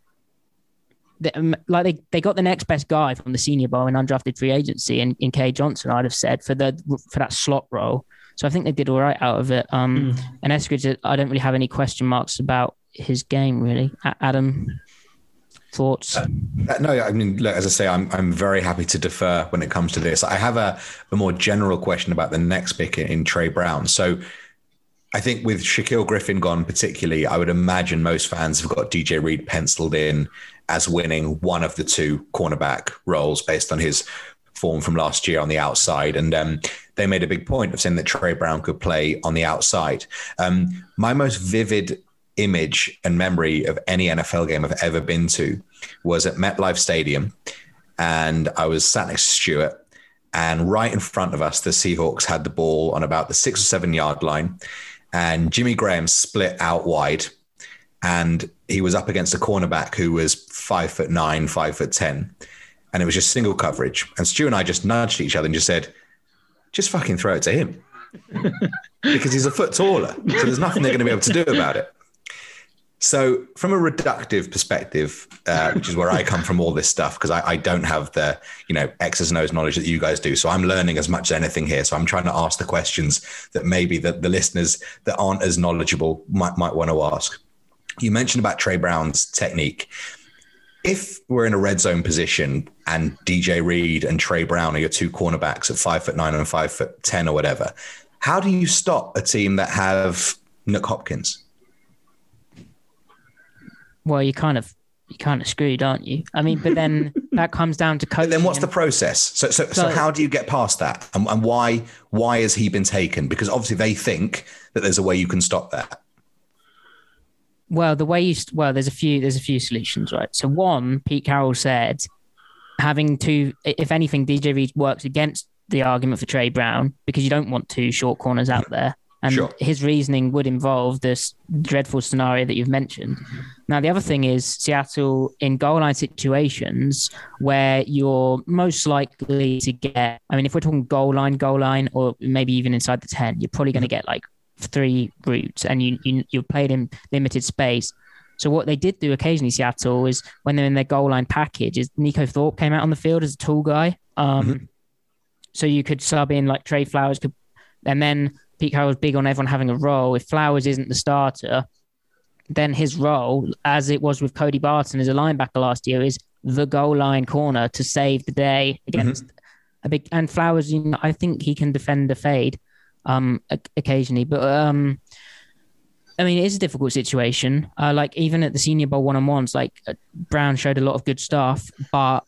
they, um, like they, they got the next best guy from the Senior Bowl in undrafted free agency in, in Cade Johnson. I'd have said for the for that slot role. So I think they did all right out of it. Um, mm. And Eskridge, I don't really have any question marks about his game really. Adam, thoughts? Uh, no, I mean, look, as I say, I'm I'm very happy to defer when it comes to this. I have a, a more general question about the next pick in, in Tre Brown. So I think with Shaquill Griffin gone, particularly, I would imagine most fans have got DJ Reed penciled in as winning one of the two cornerback roles based on his form from last year on the outside. And um, they made a big point of saying that Tre Brown could play on the outside. Um, my most vivid image and memory of any NFL game I've ever been to was at MetLife Stadium. And I was sat next to Stuart. And right in front of us, the Seahawks had the ball on about the six or seven yard line and Jimmy Graham split out wide, and he was up against a cornerback who was five foot nine, five foot ten, and it was just single coverage. And Stu and I just nudged each other and just said, "Just fucking throw it to him." because he's a foot taller. So there's nothing they're going to be able to do about it. So, from a reductive perspective, uh, which is where I come from, all this stuff, because I, I, don't have the you know X's and O's knowledge that you guys do. So I'm learning as much as anything here. So I'm trying to ask the questions that maybe the, the listeners that aren't as knowledgeable might might want to ask. You mentioned about Tre Brown's technique. If we're in a red zone position and DJ Reed and Tre Brown are your two cornerbacks at five foot nine and five foot ten or whatever, how do you stop a team that have Nuk Hopkins? well, you kind of you kind of screwed, aren't you? I mean, but then that comes down to coaching. But then what's the process? So, so, so, so, how do you get past that? And, and why why has he been taken? Because obviously they think that there's a way you can stop that. Well, the way you well, there's a few there's a few solutions, right? So one, Pete Carroll said having two, if anything, DJ Reed works against the argument for Tre Brown because you don't want two short corners out there. And sure. his reasoning would involve this dreadful scenario that you've mentioned. Now, the other thing is Seattle in goal line situations where you're most likely to get, I mean, if we're talking goal line, goal line, or maybe even inside the 10, you're probably going to get like three routes and you, you, you're played in limited space. So what they did do occasionally, Seattle, is when they're in their goal line package, is Neiko Thorpe came out on the field as a tall guy. Um, mm-hmm. So you could sub in like Tre Flowers, could, and then Pete Carroll's big on everyone having a role. If Flowers isn't the starter, then his role, as it was with Cody Barton as a linebacker last year, is the goal line corner to save the day against mm-hmm. a big and Flowers. You know, I think he can defend a fade um, occasionally, but um, I mean, it is a difficult situation. Uh, like even at the Senior Bowl one on ones, like uh, Brown showed a lot of good stuff, but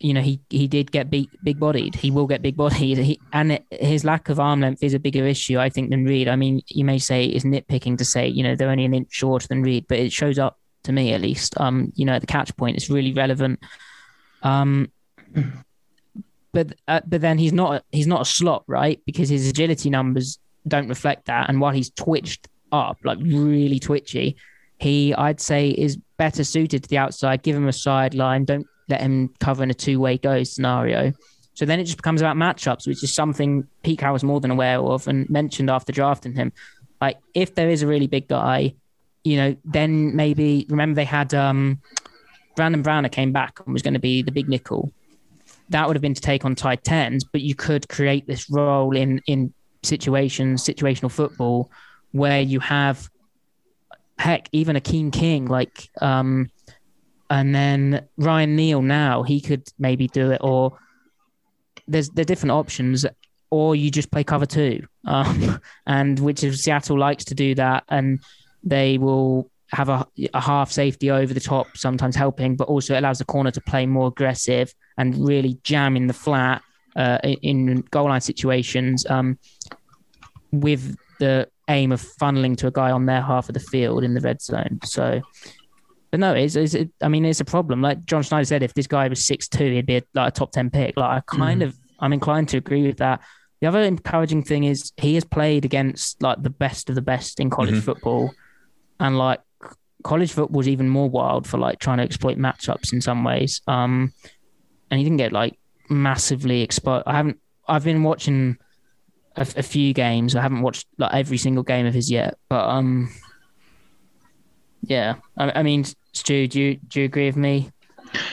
you know, he he did get big big bodied. He will get big bodied, he, and it, his lack of arm length is a bigger issue, I think, than Reed. I mean, you may say it's nitpicking to say you know they're only an inch shorter than Reed, but it shows up to me at least. Um, you know, at the catch point, it's really relevant. Um, but uh, but then he's not he's not a slot, right? Because his agility numbers don't reflect that, and while he's twitched up, like really twitchy, he I'd say is better suited to the outside. Give him a sideline. Don't let him cover in a two way go scenario. So then it just becomes about matchups, which is something Pete was more than aware of and mentioned after drafting him. Like if there is a really big guy, you know, then maybe remember they had um, Brandon Browner came back and was going to be the big nickel. That would have been to take on tight tens, but you could create this role in in situations, situational football, where you have heck, even Akeem King, like um, and then Ryan Neal now he could maybe do it, or there's there are different options, or you just play cover two, um, and which is Seattle likes to do that, and they will have a, a, half safety over the top, sometimes helping, but also it allows the corner to play more aggressive and really jam in the flat uh, in goal line situations um, with the aim of funneling to a guy on their half of the field in the red zone. So, but no, it's, it's it, I mean, it's a problem. Like John Schneider said, if this guy was six two, he'd be a, like a top ten pick. Like I kind mm. of, I'm inclined to agree with that. The other encouraging thing is he has played against like the best of the best in college mm-hmm. football, and like college football is even more wild for like trying to exploit matchups in some ways. Um, and he didn't get like massively exposed. I haven't. I've been watching a, a, few games. I haven't watched like every single game of his yet, but um, yeah. I, I mean, Stu, do you do you agree with me?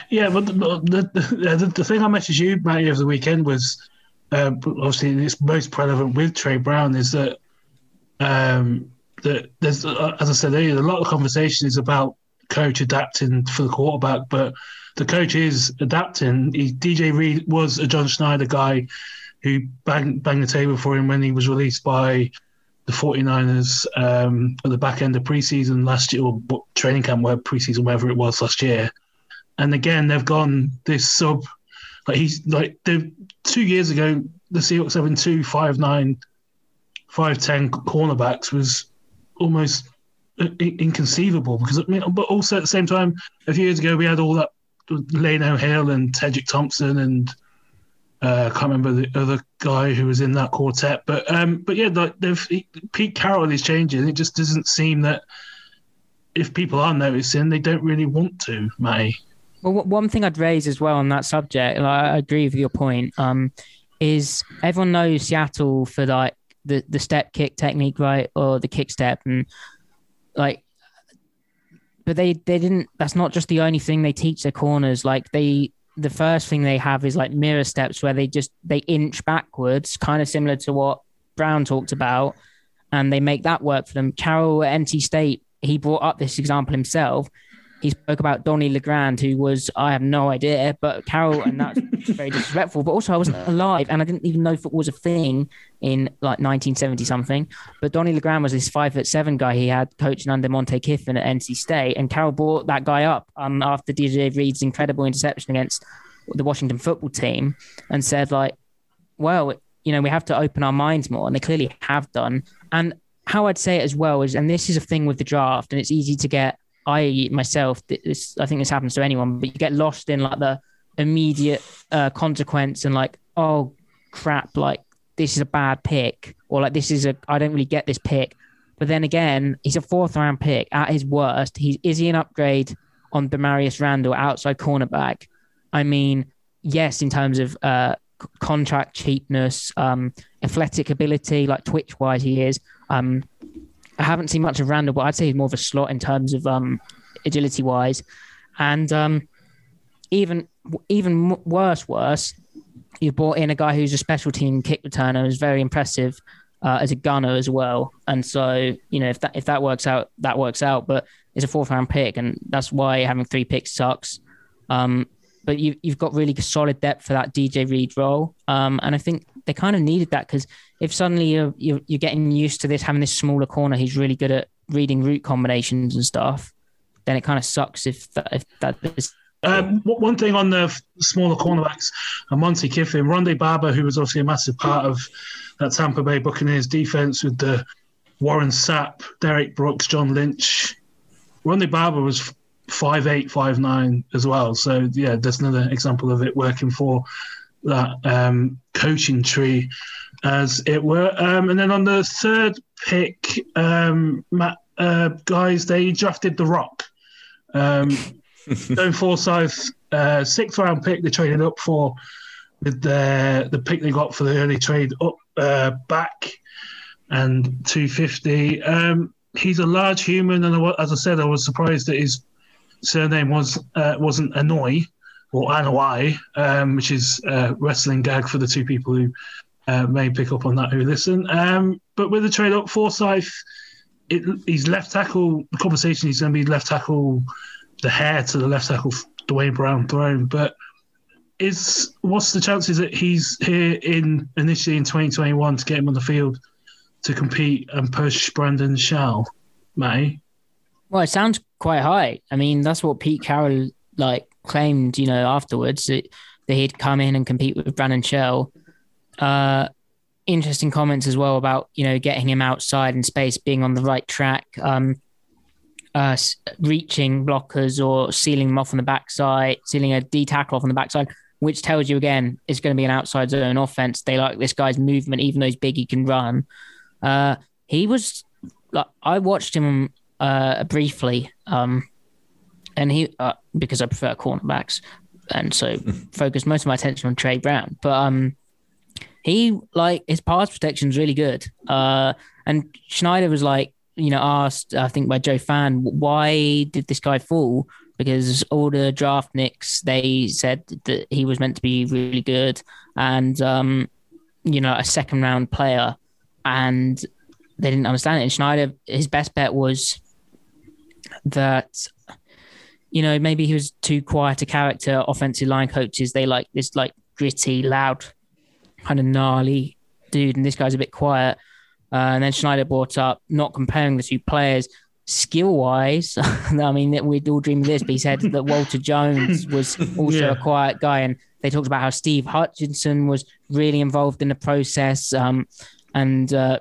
Yeah, but the the, the, the thing I messaged you, Matty, over the weekend was uh, obviously it's most relevant with Tre Brown is that um, that there's uh, as I said earlier, a lot of conversation is about coach adapting for the quarterback, but the coach is adapting. He, DJ Reed was a John Schneider guy who banged, banged the table for him when he was released by the 49ers um, at the back end of preseason last year, or training camp, where preseason, wherever it was last year. And again, they've gone this sub, like he's like two years ago, the Seahawks having two five nine, five ten cornerbacks was almost inconceivable because I mean, but also at the same time, a few years ago we had all that Lano Hill and Tedric Thompson and uh, I can't remember the other guy who was in that quartet, but um, but yeah, like they've Pete Carroll is changing. It just doesn't seem that if people are noticing, they don't really want to, May. Well, one thing I'd raise as well on that subject, and I agree with your point, um, is everyone knows Seattle for like the the step kick technique, right, or the kick step, and like but they they didn't that's not just the only thing they teach their corners. Like they the first thing they have is like mirror steps where they just they inch backwards kind of similar to what brown talked about and they make that work for them. Carroll at NC State he brought up this example himself he spoke about Donnie Legrand, who was I have no idea, but Carroll, and that's very disrespectful. But also, I wasn't alive, and I didn't even know football was a thing in like 1970 something. But Donnie Legrand was this five foot seven guy he had coaching under Monte Kiffin at NC State, and Carroll brought that guy up um, after DJ Reed's incredible interception against the Washington football team, and said like, well, you know, we have to open our minds more, and they clearly have done. And how I'd say it as well is, and this is a thing with the draft, and it's easy to get I myself, this I think this happens to anyone, but you get lost in like the immediate uh, consequence and like, oh crap, like this is a bad pick, or like this is a I don't really get this pick. But then again, he's a fourth round pick at his worst. He's is he an upgrade on Damarious Randall outside cornerback? I mean, yes, in terms of uh, contract cheapness, um, athletic ability, like twitch wise, he is. Um, I haven't seen much of Randall, but I'd say he's more of a slot in terms of um, agility wise. And um, even even worse, worse, you brought in a guy who's a special team kick returner, who's very impressive uh, as a gunner as well. And so, you know, if that if that works out, that works out. But it's a fourth round pick, and that's why having three picks sucks. Um, but you, you've got really solid depth for that DJ Reed role. Um, and I think they kind of needed that because if suddenly you're, you're, you're getting used to this having this smaller corner, he's really good at reading route combinations and stuff. Then it kind of sucks if that if that is. Um, one thing on the smaller cornerbacks, and Monte Kiffin, Rondé Barber, who was obviously a massive part of that Tampa Bay Buccaneers defense with the Warren Sapp, Derrick Brooks, John Lynch. Rondé Barber was five eight, five nine as well. So yeah, there's another example of it working for that um, coaching tree, as it were. Um, and then on the third pick, um, Matt, uh, guys, they drafted The Rock. Um, Going Forsyth, uh, sixth round pick, they traded up for with the the pick they got for the early trade up uh, back and 250. Um, he's a large human, and as I said, I was surprised that his surname was uh, wasn't Anoy or Anoa'i, um, which is a wrestling gag for the two people who uh, may pick up on that who listen. Um, but with the trade up, Forsyth, it, he's left tackle. The conversation he's going to be left tackle, the hair to the left tackle, Duane Brown thrown. But is what's the chances that he's here in initially in 2021 to get him on the field to compete and push Brandon Shell, May? Well, it sounds quite high. I mean, that's what Pete Carroll like claimed, you know, afterwards that, that he'd come in and compete with Brandon Shell. Uh, interesting comments as well about you know getting him outside in space, being on the right track, um, uh, reaching blockers or sealing them off on the backside, sealing a D tackle off on the backside, which tells you again it's going to be an outside zone offense. They like this guy's movement, even though he's big, he can run. Uh, he was like I watched him uh, briefly, um, and he uh, because I prefer cornerbacks, and so focused most of my attention on Tre Brown. But um, he like his pass protection is really good. Uh, and Schneider was like, you know, asked I think by Joe Fann, why did this guy fall? Because all the draft nicks they said that he was meant to be really good and um, you know a second round player, and they didn't understand it. And Schneider, his best bet was that you know maybe he was too quiet a character. Offensive line coaches they like this like gritty, loud kind of gnarly dude, and this guy's a bit quiet. Uh, and then Schneider brought up not comparing the two players skill wise. I mean, we'd all dream of this, but he said that Walter Jones was also yeah. a quiet guy. And they talked about how Steve Hutchinson was really involved in the process um, and uh,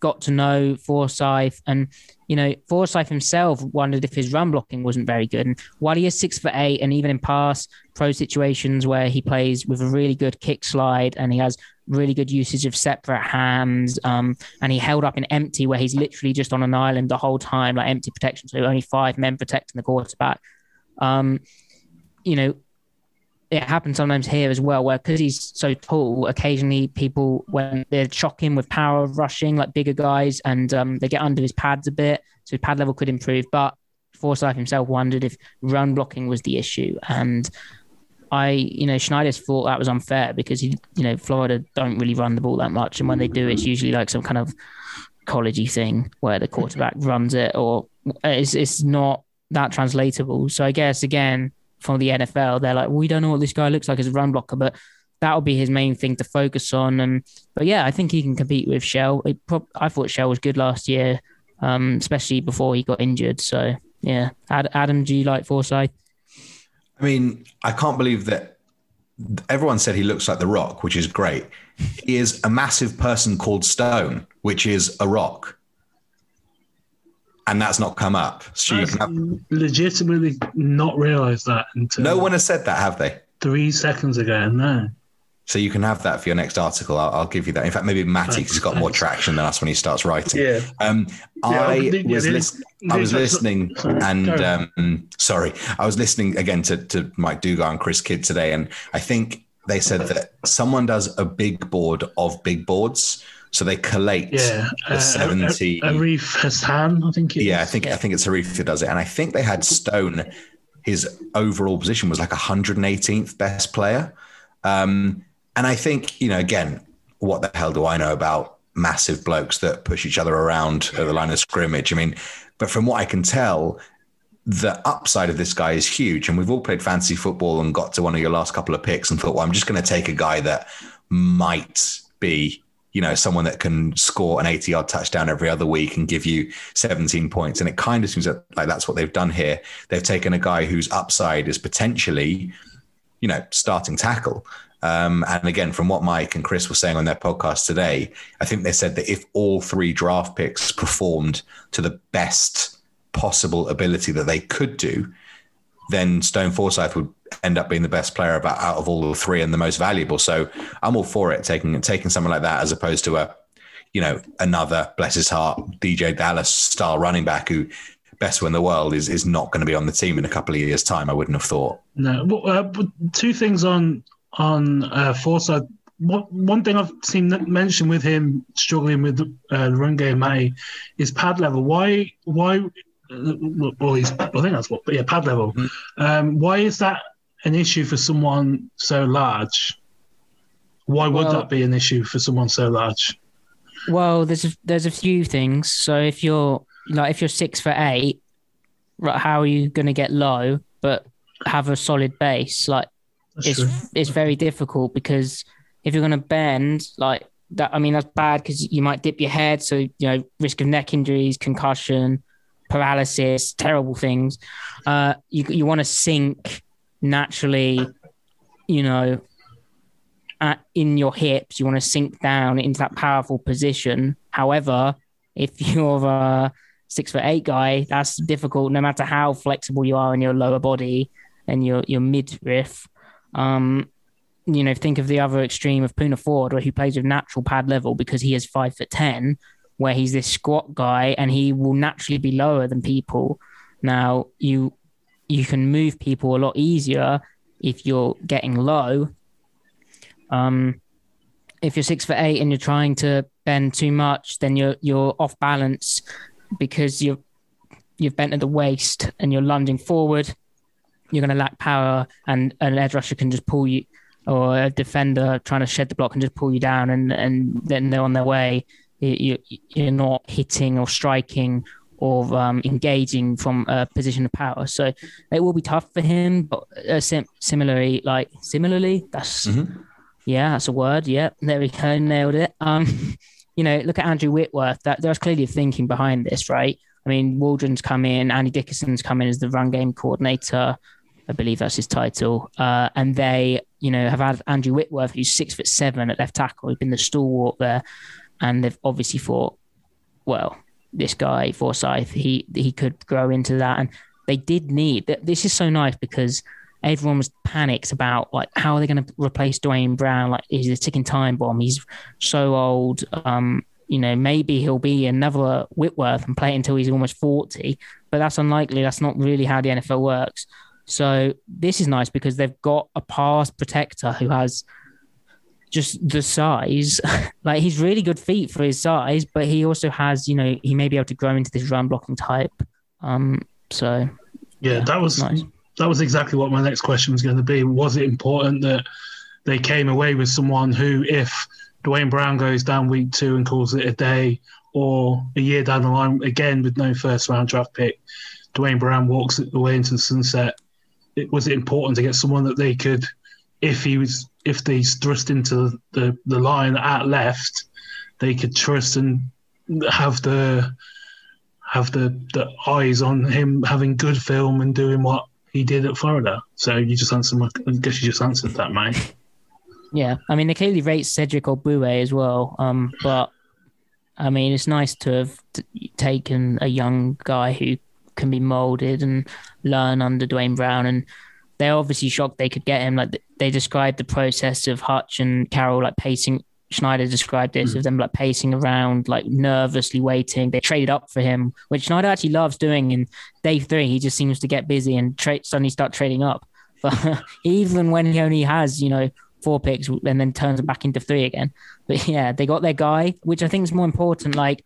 got to know Forsyth. And, you know, Forsyth himself wondered if his run blocking wasn't very good. And while he is six foot eight, and even in pass pro situations where he plays with a really good kick slide and he has really good usage of separate hands, um, and he held up in empty where he's literally just on an island the whole time, like empty protection, so only five men protecting the quarterback. Um, you know, it happens sometimes here as well, where because he's so tall, occasionally people when they shock him with power rushing, like bigger guys, and um, they get under his pads a bit, so his pad level could improve. But Forsyth himself wondered if run blocking was the issue, and I, you know, Schneider's thought that was unfair because he, you know, Florida don't really run the ball that much, and when they do, it's usually like some kind of collegey thing where the quarterback runs it, or it's it's not that translatable. So I guess again from the NFL, they're like, we don't know what this guy looks like as a run blocker, but that'll be his main thing to focus on. And but yeah, I think he can compete with Shell. I thought Shell was good last year, um, especially before he got injured. So yeah, Ad- Adam, do you like Forsyth? I mean, I can't believe that everyone said he looks like The Rock, which is great. He is a massive person called Stone, which is a rock and that's not come up. So you can have, legitimately not realised that until no one has said that, have they? Three seconds ago, no. So you can have that for your next article. I'll, I'll give you that. In fact, maybe Matty has got more traction than us when he starts writing. Yeah. Um, yeah, I was lis- I was listening and um, sorry, I was listening again to to Mike Dugar and Chris Kidd today, and I think they said that someone does a big board of big boards so they collate yeah, the uh, 70. Arif Hassan, I think Yeah, I think yeah. I think it's Arif who does it. And I think they had Stone, his overall position was like 118th best player. Um, and I think, you know, again, what the hell do I know about massive blokes that push each other around at the line of scrimmage? I mean, but from what I can tell, the upside of this guy is huge. And we've all played fantasy football and got to one of your last couple of picks and thought, well, I'm just going to take a guy that might be you know, someone that can score an 80 yard touchdown every other week and give you 17 points. And it kind of seems like that's what they've done here. They've taken a guy whose upside is potentially, you know, starting tackle. Um, and again, from what Mike and Chris were saying on their podcast today, I think they said that if all three draft picks performed to the best possible ability that they could do, then Stone Forsyth would end up being the best player about out of all the three and the most valuable. So I'm all for it taking taking someone like that as opposed to a you know another bless his heart DJ Dallas style running back who best in the world is is not going to be on the team in a couple of years time. I wouldn't have thought. No, uh, two things on on uh, Forsyth. One thing I've seen mentioned with him struggling with uh, the run game, is pad level. Why why well, he's, I think that's what, but yeah, pad level. Mm-hmm. Um, why is that an issue for someone so large? Why would well, that be an issue for someone so large? Well, there's a, there's a few things. So if you're like if you're six for eight, right, how are you going to get low but have a solid base? Like it's true. it's very difficult because if you're going to bend like that, I mean that's bad because you might dip your head, so you know risk of neck injuries, concussion, paralysis, terrible things. Uh, you you want to sink naturally, you know, at, in your hips. You want to sink down into that powerful position. However, if you're a six foot eight guy, that's difficult. No matter how flexible you are in your lower body and your your midriff. Um, you know, think of the other extreme of Poona Ford, where he plays with natural pad level because he is five foot ten, where he's this squat guy and he will naturally be lower than people. Now you you can move people a lot easier if you're getting low. Um, if you're six foot eight and you're trying to bend too much, then you're you're off balance because you're you've bent at the waist and you're lunging forward. You're going to lack power, and an edge rusher can just pull you, or a defender trying to shed the block can just pull you down, and and then they're on their way. You, you- you're not hitting or striking or um, engaging from a position of power. So it will be tough for him. But uh, sim- similarly, like similarly, that's Mhm. yeah, that's a word. Yeah, there we go, nailed it. Um, you know, look at Andrew Whitworth. That there's clearly a thinking behind this, right? I mean, Waldron's come in, Andy Dickerson's come in as the run game coordinator. I believe that's his title. Uh, and they, you know, have had Andrew Whitworth, who's six foot seven at left tackle, who's been the stalwart there. And they've obviously thought, well, this guy Forsyth, he he could grow into that. And they did need th- this is so nice because everyone was panicked about like how are they going to replace Duane Brown? Like he's a ticking time bomb. He's so old. Um, you know, maybe he'll be another Whitworth and play until he's almost forty, but that's unlikely. That's not really how the NFL works. So this is nice because they've got a pass protector who has just the size. like he's really good feet for his size, but he also has, you know, he may be able to grow into this run blocking type. Um, so Yeah, Yeah, that was nice. that was exactly what my next question was going to be. Was it important that they came away with someone who, if Duane Brown goes down week two and calls it a day, or a year down the line again with no first round draft pick, Duane Brown walks away into the sunset? It, was it important to get someone that they could, if he was, if they thrust into the the line at left, they could trust and have the have the, the eyes on him having good film and doing what he did at Florida. So you just answered my. I guess you just answered that, mate. Yeah, I mean they clearly rate Cedric Ogbuehi as well. Um, but I mean it's nice to have t- taken a young guy who can be molded and learn under Duane Brown, and they're obviously shocked they could get him. Like they described the process of Hutch and Carroll like pacing. Schneider described this of mm-hmm. them like pacing around, like nervously waiting. They traded up for him, which Schneider actually loves doing. In day three, he just seems to get busy and tra- suddenly start trading up. But even when he only has, you know, four picks and then turns it back into three again. But yeah, they got their guy, which I think is more important. Like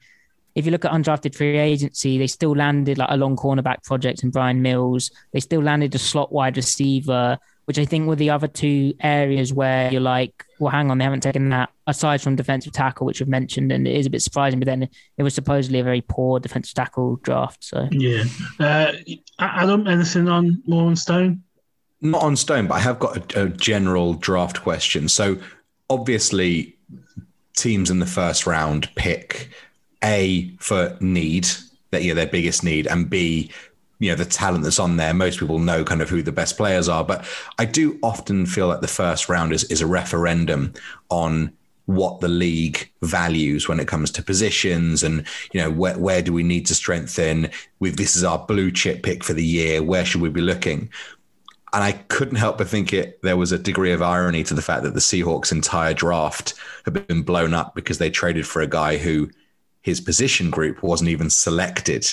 if you look at undrafted free agency, they still landed like a long cornerback project in Bryan Mills. They still landed a slot wide receiver, which I think were the other two areas where you're like, well, hang on, they haven't taken that aside from defensive tackle, which we've mentioned, and it is a bit surprising. But then it was supposedly a very poor defensive tackle draft. So Yeah. Uh, Adam, anything on more on Stone? Not on stone, but I have got a, a general draft question. So obviously, teams in the first round pick A for need, that yeah, their biggest need, and B, you know, the talent that's on there. Most people know kind of who the best players are, but I do often feel like the first round is, is a referendum on what the league values when it comes to positions and you know where, where do we need to strengthen? With this is our blue chip pick for the year. Where should we be looking? And I couldn't help but think it there was a degree of irony to the fact that the Seahawks entire draft had been blown up because they traded for a guy who his position group wasn't even selected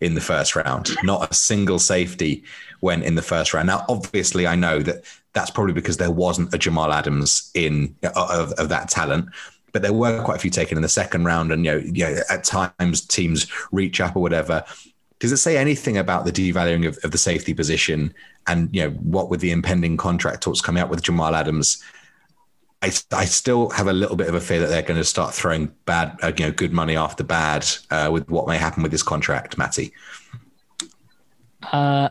in the first round. Not a single safety went in the first round. Now, obviously, I know that that's probably because there wasn't a Jamal Adams in of, of that talent. But there were quite a few taken in the second round, and you know, you know, at times teams reach up or whatever. Does it say anything about the devaluing of, of the safety position and you know what with the impending contract talks coming out with Jamal Adams? I, I still have a little bit of a fear that they're going to start throwing bad, uh, you know, good money after bad uh, with what may happen with this contract, Matty. Uh,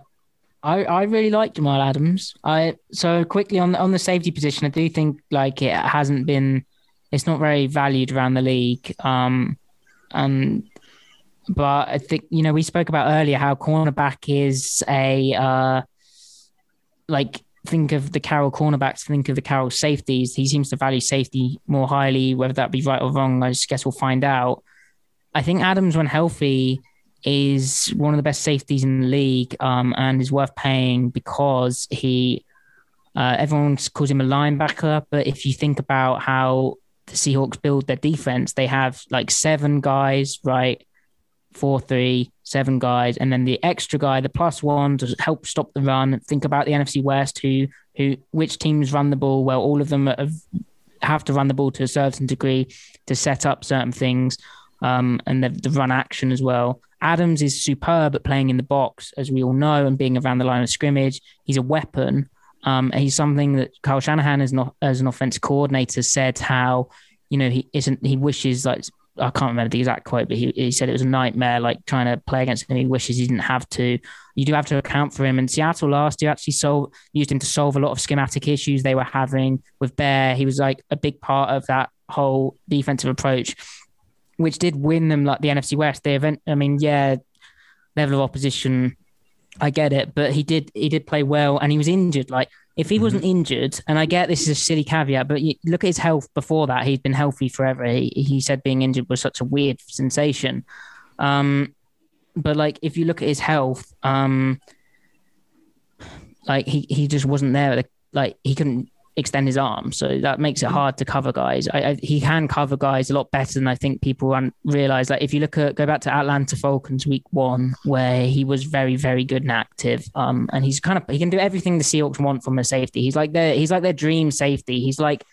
I, I really like Jamal Adams. I so quickly on on the safety position, I do think like it hasn't been, it's not very valued around the league. Um, and but I think you know we spoke about earlier how cornerback is a uh, like think of the Carroll cornerbacks, think of the Carroll safeties. He seems to value safety more highly. Whether that be right or wrong, I just guess we'll find out. I think Adams, when healthy, is one of the best safeties in the league um, and is worth paying because he, uh, everyone calls him a linebacker. But if you think about how the Seahawks build their defense, they have like seven guys, right? Four, three, seven guys, and then the extra guy, the plus one, to help stop the run. Think about the NFC West, who, who, which teams run the ball? Well, all of them have, have to run the ball to a certain degree to set up certain things, um, and the, the run action as well. Adams is superb at playing in the box, as we all know, and being around the line of scrimmage. He's a weapon. Um, he's something that Kyle Shanahan, as, not, as an offensive coordinator, said how you know he isn't. He wishes like I can't remember the exact quote, but he, he said it was a nightmare, like trying to play against him. He wishes he didn't have to. You do have to account for him. And Seattle last year actually solved, used him to solve a lot of schematic issues they were having with Bear. He was like a big part of that whole defensive approach which did win them like the NFC West. They event, I mean, yeah, level of opposition, I get it, but he did he did play well, and he was injured. Like if he mm-hmm. wasn't injured, and I get this is a silly caveat, but you, look at his health before that. He'd been healthy forever. He, he said being injured was such a weird sensation. Um, but like if you look at his health, um, like he he just wasn't there. Like he couldn't extend his arm. So that makes it hard to cover guys. I, I, he can cover guys a lot better than I think people realize. Like if you look at go back to Atlanta Falcons week one, where he was very very good and active, um, and he's kind of he can do everything the Seahawks want from a safety. He's like their he's like their dream safety. He's like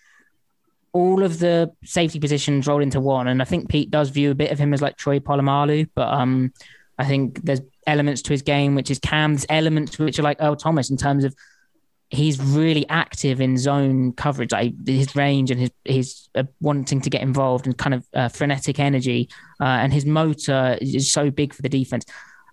all of the safety positions rolled into one, and I think Pete does view a bit of him as like Troy Polamalu, but um, I think there's elements to his game which is Cam's elements which are like Earl Thomas in terms of he's really active in zone coverage. Like his range and his his uh, wanting to get involved and kind of uh, frenetic energy, uh, and his motor is so big for the defense.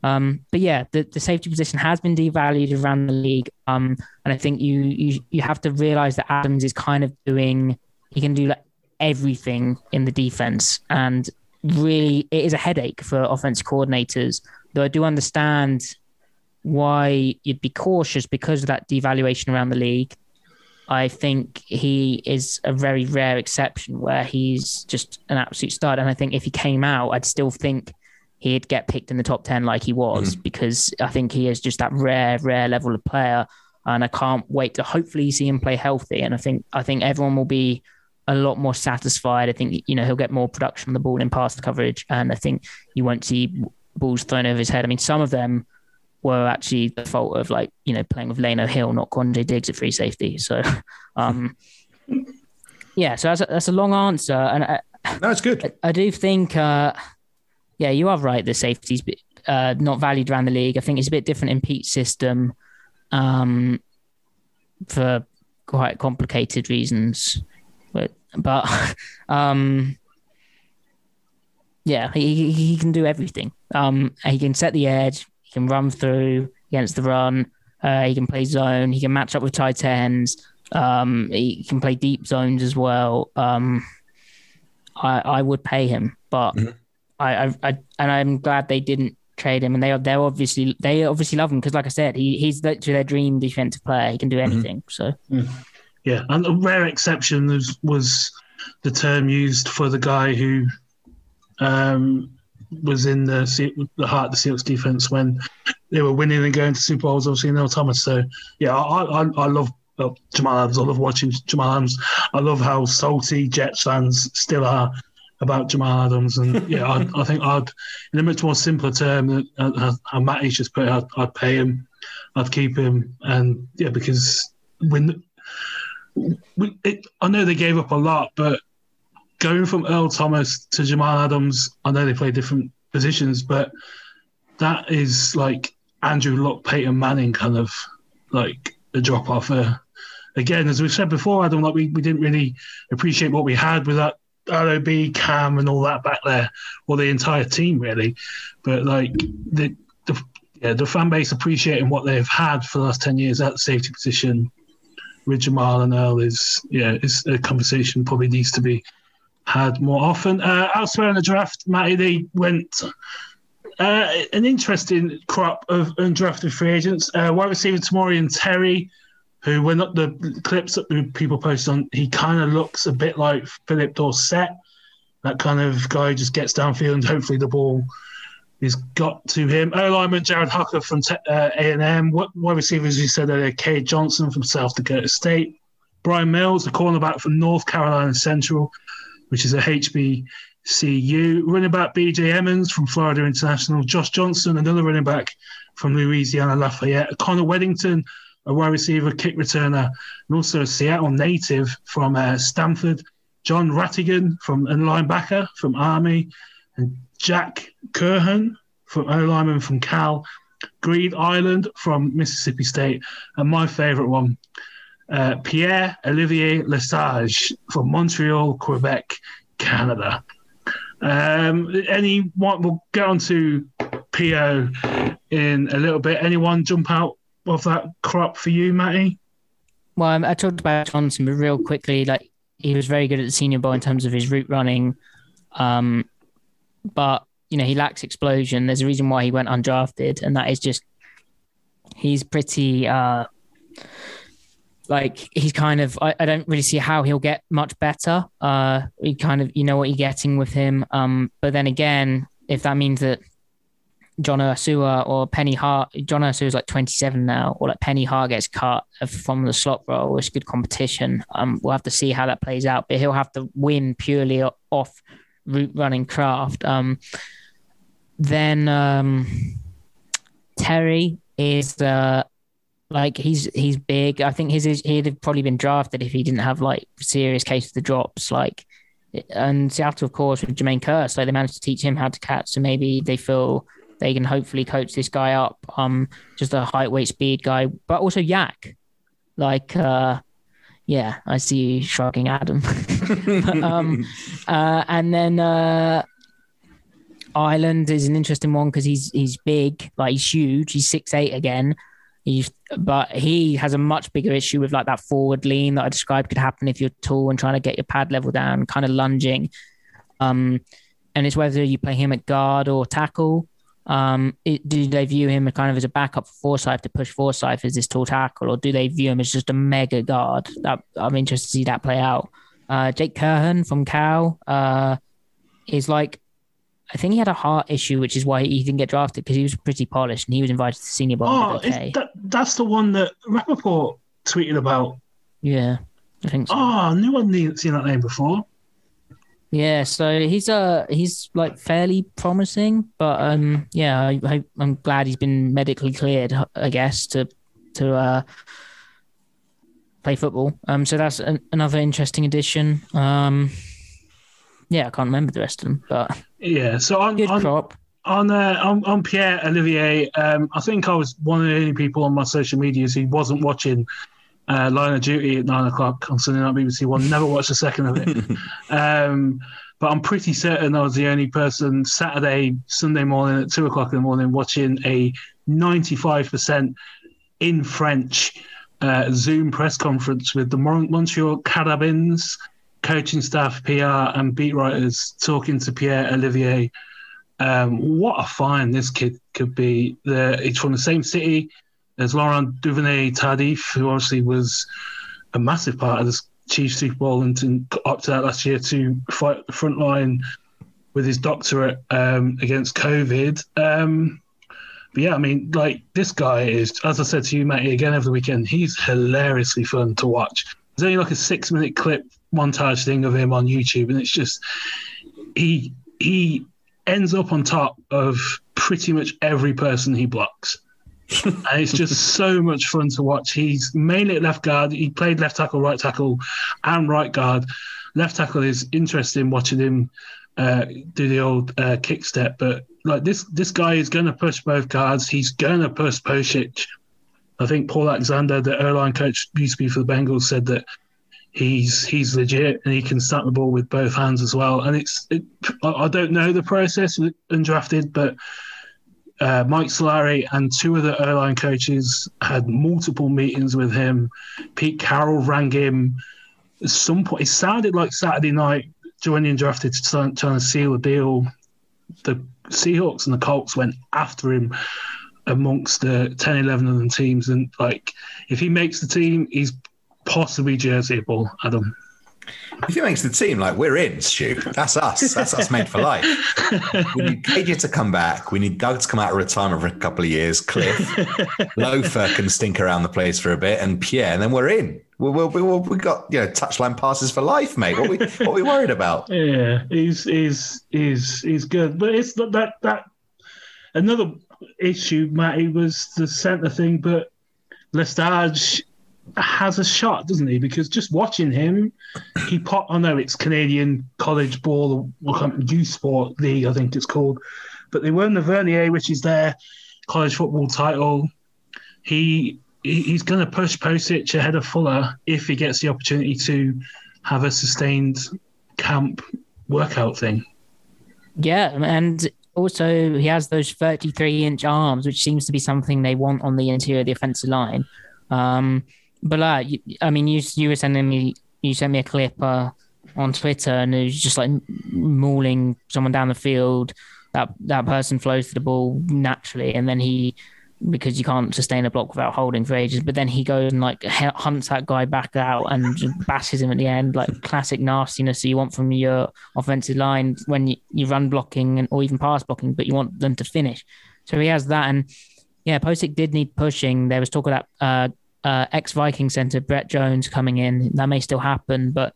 Um, but yeah, the, the safety position has been devalued around the league, um, and I think you you you have to realize that Adams is kind of doing he can do like everything in the defense, and really it is a headache for offense coordinators. Though I do understand why you'd be cautious because of that devaluation around the league. I think he is a very rare exception where he's just an absolute stud. And I think if he came out, I'd still think he'd get picked in the top 10 like he was mm. because I think he is just that rare, rare level of player. And I can't wait to hopefully see him play healthy. And I think I think everyone will be a lot more satisfied. I think you know he'll get more production on the ball in pass coverage, and I think you won't see balls thrown over his head. I mean, some of them were actually the fault of like you know playing with Lano Hill, not Quandre Diggs at free safety. So, um, yeah, so that's a, that's a long answer, and I, no, it's good. I, I do think, uh, yeah, you are right. The safety's uh, not valued around the league. I think it's a bit different in Pete's system, um, for quite complicated reasons, but but um, yeah, he he can do everything. Um, he can set the edge. He can run through against the run. Uh, he can play zone. He can match up with tight ends. Um, he can play deep zones as well. Um, I I would pay him, but mm-hmm. I, I, I and I'm glad they didn't trade him. And they are they're obviously they obviously love him because, like I said, he he's literally their dream defensive player. He can do mm-hmm. anything. Mm-hmm. So mm. yeah, and a rare exception was was the term used for the guy who um, was in the the heart of the Seahawks defense when they were winning and going to Super Bowls. Obviously, Neil Thomas. So yeah, I I, I love well, Jamal Adams. I love watching Jamal Adams. I love how salty Jets fans still are about Jamal Adams. And yeah, I, I think I'd, in a much more simpler term, uh, how Matty just put it, I'd, I'd, pay him, I'd keep him, and yeah, because when we, it, I know they gave up a lot, but going from Earl Thomas to Jamal Adams, I know they play different positions, but that is like Andrew Luck, Peyton Manning kind of like a drop off. Uh, again, as we've said before, Adam, like we, we didn't really appreciate what we had with that ROB, Kam, and all that back there, or the entire team really. But like the, the yeah, the fan base appreciating what they've had for the last ten years at the safety position with Jamal and Earl is yeah, it's a conversation probably needs to be had more often. Uh, elsewhere in the draft, Matty, they went uh, an interesting crop of undrafted free agents. Uh, wide receiver and Terry, who when the clips that people posted on, he kind of looks a bit like Phillip Dorsett, That kind of guy who just gets downfield and hopefully the ball is got to him. O lineman Jared Hocker from uh, A&M. Wide receivers, you said earlier, Cade Johnson from South Dakota State. Bryan Mills, the cornerback from North Carolina Central, which is a HBCU. Running back BJ Emmons from Florida International. Josh Johnson, another running back from Louisiana Lafayette. Connor Wedington, a wide receiver, kick returner, and also a Seattle native from uh, Stanford. John Rattigan from a linebacker from Army, and Jake Curhan from O lineman from Cal. Greg Eiland from Mississippi State, and my favorite one, uh, Pierre Olivier Lestage from Montreal, Quebec, Canada. Um, anyone, we'll get on to PO in a little bit. Anyone jump out of that crop for you, Matty? Well, I talked about Johnson, real quickly, like he was very good at the Senior Bowl in terms of his route running, um, but you know he lacks explosion. There's a reason why he went undrafted, and that is just he's pretty. Uh, like he's kind of I, I, don't really see how he'll get much better. Uh he kind of you know what you're getting with him. Um but then again, if that means that John Ursua or Penny Hart John Ursua is like 27 now, or like Penny Hart gets cut from the slot role, it's good competition. Um we'll have to see how that plays out. But he'll have to win purely off route running craft. Um then um Terry is uh like he's he's big. I think his he'd have probably been drafted if he didn't have like serious case of the drops. Like and Seattle, of course, with Jermaine Kearse, like they managed to teach him how to catch. So maybe they feel they can hopefully coach this guy up. Um, just a height, weight, speed guy, but also YAC. Like, uh, yeah, I see you shrugging, Adam. um, uh, and then uh, Eiland is an interesting one because he's he's big, like he's huge. He's six eight again, He's, but he has a much bigger issue with like that forward lean that I described could happen if you're tall and trying to get your pad level down, kind of lunging. Um, and it's whether you play him at guard or tackle. Um, it, do they view him kind of as a backup for Forsythe to push Forsythe as this tall tackle, or do they view him as just a mega guard? That I'm interested to see that play out. Uh, Jake Curhan from Cal uh, is like I think he had a heart issue, which is why he didn't get drafted because he was pretty polished and he was invited to Senior Bowl. Oh, okay. that, that's the one that Rapoport tweeted about. Yeah, I think so. Oh, no one seen that name before. Yeah, so he's uh he's like fairly promising, but um yeah, I, I'm glad he's been medically cleared, I guess, to to uh play football. Um, so that's an, another interesting addition. Um, yeah, I can't remember the rest of them, but yeah. So on good on, crop. On, uh, on on Pierre Olivier, um, I think I was one of the only people on my social medias who wasn't watching uh, Line of Duty at nine o'clock on Sunday night BBC One. Never watched a second of it. um, but I'm pretty certain I was the only person Saturday, Sunday morning at two o'clock in the morning watching a 95% in French uh, Zoom press conference with the Montreal Carabins coaching staff, PR, and beat writers talking to Pierre Olivier. Um, what a find this kid could be. The, he's from the same city as Laurent Duvernay Tardif, who obviously was a massive part of this Chiefs Super Bowl and opted out last year to fight the front line with his doctorate um, against COVID. Um, but yeah, I mean, like this guy is, as I said to you, Matty, again over the weekend, he's hilariously fun to watch. There's only like a six minute clip montage thing of him on YouTube, and it's just he he ends up on top of pretty much every person he blocks. and it's just so much fun to watch. He's mainly at left guard. He played left tackle, right tackle, and right guard. Left tackle is interesting watching him uh, do the old uh, kick step, but like this this guy is going to push both guards. He's going to push Pocic. I think Paul Alexander, the O line coach, used to be for the Bengals, said that he's he's legit and he can snap the ball with both hands as well. And it's it, I don't know the process undrafted, but uh, Mike Solari and two of the O line coaches had multiple meetings with him. Pete Carroll rang him at some point. It sounded like Saturday night, joining drafted to try, trying to seal a deal. The Seahawks and the Colts went after him amongst the 10, 11 of them teams. And like, if he makes the team, he's possibly jerseyable, Adam. If he makes the team, like we're in, Stu. That's us. That's us made for life. We need KJ to come back. We need Doug to come out of retirement for a couple of years. Cliff, Loafer can stink around the place for a bit, and Pierre, and then we're in. We we we we got you know touchline passes for life, mate. What we what are we worried about? Yeah, he's he's he's he's good, but it's not that that another issue, Matty, was the centre thing, but Lestage has a shot, doesn't he? Because just watching him, he pop. I know it's Canadian College Ball Youth Sport League, I think it's called, but they won the Vanier, which is their college football title. He he's going to push Pocic ahead of Fuller if he gets the opportunity to have a sustained camp workout thing. Yeah, and also he has those 33 inch arms, which seems to be something they want on the interior of the offensive line. Um, but uh, I mean, you you were sending me you sent me a clip uh, on Twitter, and it was just like mauling someone down the field. That that person flows to the ball naturally, and then he because you can't sustain a block without holding for ages. But then he goes and like hunts that guy back out and bashes him at the end, like classic nastiness you want from your offensive line when you, you run blocking and or even pass blocking, but you want them to finish. So he has that, and yeah, Pocic did need pushing. There was talk of that uh, uh, ex Viking center Brett Jones coming in. That may still happen, but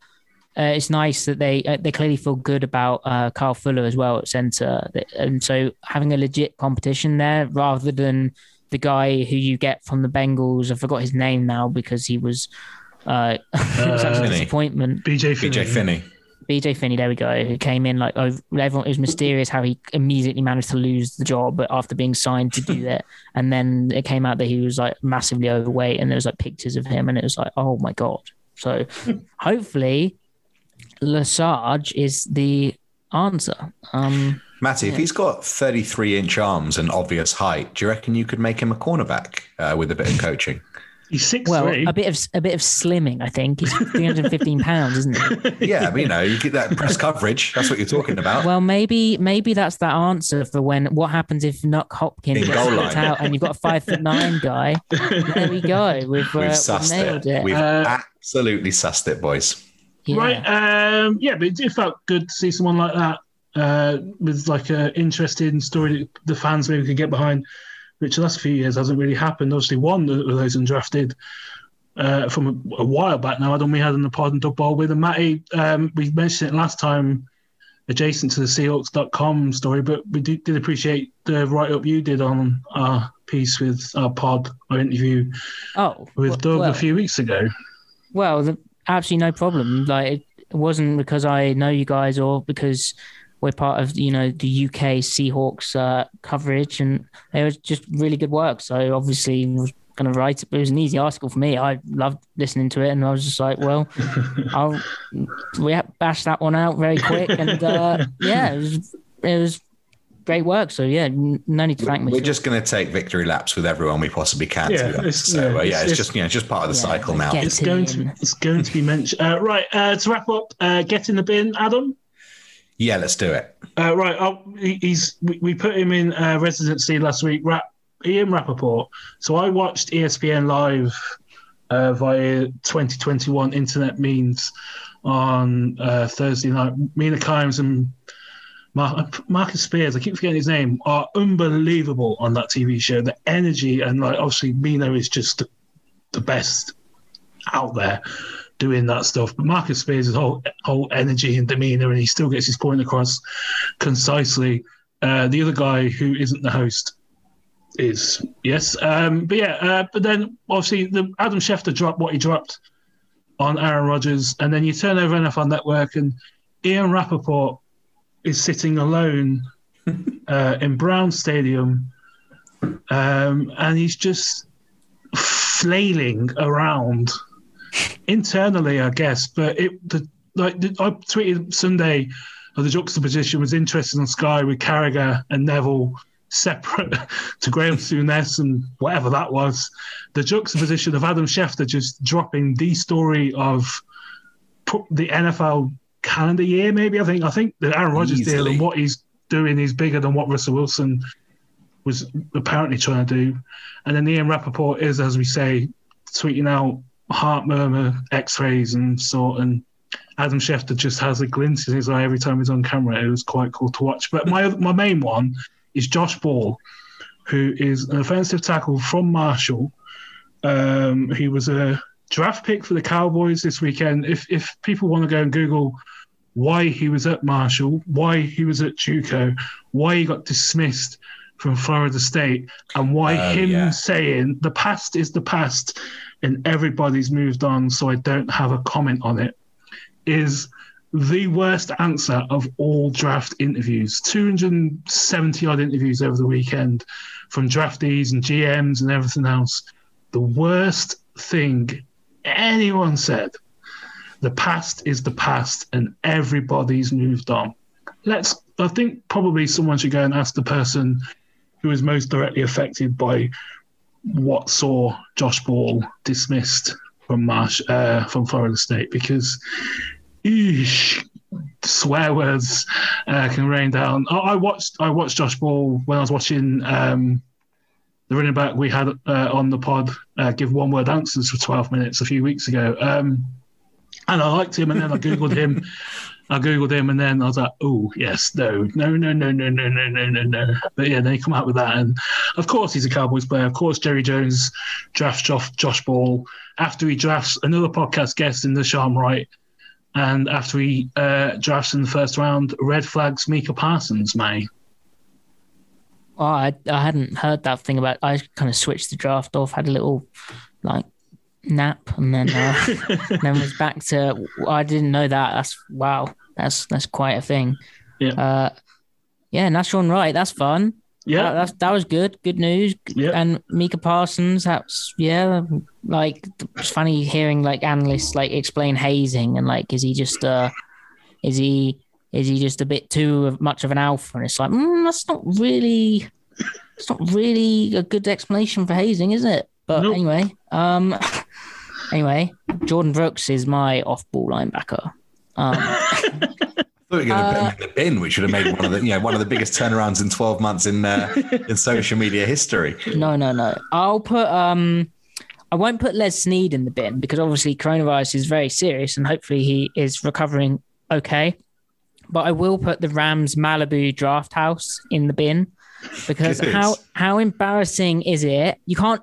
uh, it's nice that they uh, they clearly feel good about uh, Kyle Fuller as well at center, and so having a legit competition there rather than the guy who you get from the Bengals. I forgot his name now because he was uh, such a disappointment. BJ Finney. BJ Finney. BJ Finney, there we go. Who came in like oh, everyone. It was mysterious how he immediately managed to lose the job, after being signed to do that, and then it came out that he was like massively overweight, and there was like pictures of him, and it was like, oh my god. So hopefully, Lestage is the answer. Um, Matty, yeah. if he's got 33 inch arms and obvious height, do you reckon you could make him a cornerback uh, with a bit of coaching? He's six. Well, three. a bit of a bit of slimming, I think. He's 315 pounds, isn't he? Yeah, but, you know, you get that press coverage. That's what you're talking about. Well, maybe maybe that's that answer for when what happens if Nuk Hopkins In gets out and you've got a five foot nine guy. there we go. We've, we've uh, sussed it. it. We've uh, absolutely sussed it, boys. Yeah. Right. Um, yeah, but it felt good to see someone like that uh, with like an interesting story that the fans maybe could get behind, which the last few years hasn't really happened. Obviously, one of those undrafted uh, from a, a, while back now. I don't we had in the pod and dub ball with and Matty. Um, we mentioned it last time, adjacent to the Seahawks.com story, but we did, did appreciate the write up you did on our piece with our pod, our interview. Oh, with Doug well, a few weeks ago. Well, the, absolutely no problem. Like it wasn't because I know you guys or because we're part of you know the UK Seahawks uh, coverage, and it was just really good work. So obviously, I was going to write it, but it was an easy article for me. I loved listening to it, and I was just like, well, I'll we bash that one out very quick, and uh, yeah, it was, it was great work. So yeah, no need to thank me. We're just going to take victory laps with everyone we possibly can. Yeah, it's, so uh, yeah, it's, it's, just you know just part of the yeah, cycle now. It's going to it's going to be mentioned. Uh, right uh, to wrap up, uh, get in the bin, Adam. Yeah, let's do it. Uh, right, I'll, he's we, put him in uh, residency last week. Rap, Ian Rapoport. So I watched ESPN live uh, via 2021 internet means on uh, Thursday night. Mina Kimes and Mar- Marcus Spears, I keep forgetting his name, are unbelievable on that TV show. The energy and like obviously Mina is just the, the best out there doing that stuff. But Marcus Spears' whole whole energy and demeanor, and he still gets his point across concisely. Uh, the other guy who isn't the host is yes, um, but yeah, uh, but then obviously the Adam Schefter dropped what he dropped on Aaron Rodgers, and then you turn over NFL Network, and Ian Rapoport is sitting alone uh, in Brown Stadium, um, and he's just flailing around internally, I guess. But it the like the, I tweeted Sunday of the juxtaposition was interesting on Sky with Carragher and Neville separate to Graham Souness and whatever that was. The juxtaposition of Adam Schefter just dropping the story of the NFL calendar year, maybe. I think I think the Aaron Rodgers Easily. deal and what he's doing is bigger than what Russell Wilson was apparently trying to do. And then Ian Rapoport is, as we say, tweeting out heart murmur, X-rays, and sort. And Adam Schefter just has a glint in his eye every time he's on camera. It was quite cool to watch. But my my main one is Josh Ball, who is an offensive tackle from Marshall. Um, he was a draft pick for the Cowboys this weekend. If if people want to go and Google why he was at Marshall, why he was at JUCO, why he got dismissed from Florida State, and why uh, him yeah. saying the past is the past and everybody's moved on, so I don't have a comment on it, is the worst answer of all draft interviews. 270 odd interviews over the weekend from draftees and GMs and everything else. The worst thing anyone said the past is the past and everybody's moved on. Let's, I think probably someone should go and ask the person who is most directly affected by what saw Josh Ball dismissed from Marsh uh, from Florida State because eesh, swear words uh, can rain down. I, I, watched I watched Josh Ball when I was watching um, the running back we had uh, on the pod uh, give one word answers for 12 minutes a few weeks ago. Um, and I liked him, and then I googled him. I googled him, and then I was like, "Oh yes, no, no, no, no, no, no, no, no, no, no." But yeah, they come out with that, and of course he's a Cowboys player. Of course, Jerry Jones drafts Josh, Josh Ball after he drafts another podcast guest in the Sean Wright, and after he uh, drafts in the first round, red flags Micah Parsons, May. Oh, I I hadn't heard that thing about. I kind of switched the draft off, had a little like nap, and then uh, then was back to. I didn't know that. That's wow. That's that's quite a thing. Yeah. Uh, yeah, Sean Wright. That's fun. Yeah, that, that's that was good. Good news. Yeah. And Micah Parsons. That's yeah. Like it's funny hearing like analysts like explain hazing and like is he just uh is he is he just a bit too much of an alpha? And it's like mm, that's not really. It's not really a good explanation for hazing, is it? But nope. anyway, um, anyway, Jordyn Brooks is my off-ball linebacker. Um, I thought you were going to uh, put him in the bin, which would have made one of the you know one of the biggest turnarounds in twelve months in uh, in social media history. No, no, no. I'll put um, I won't put Les Snead in the bin because obviously coronavirus is very serious and hopefully he is recovering okay. But I will put the Rams Malibu draft house in the bin because how how embarrassing is it? You can't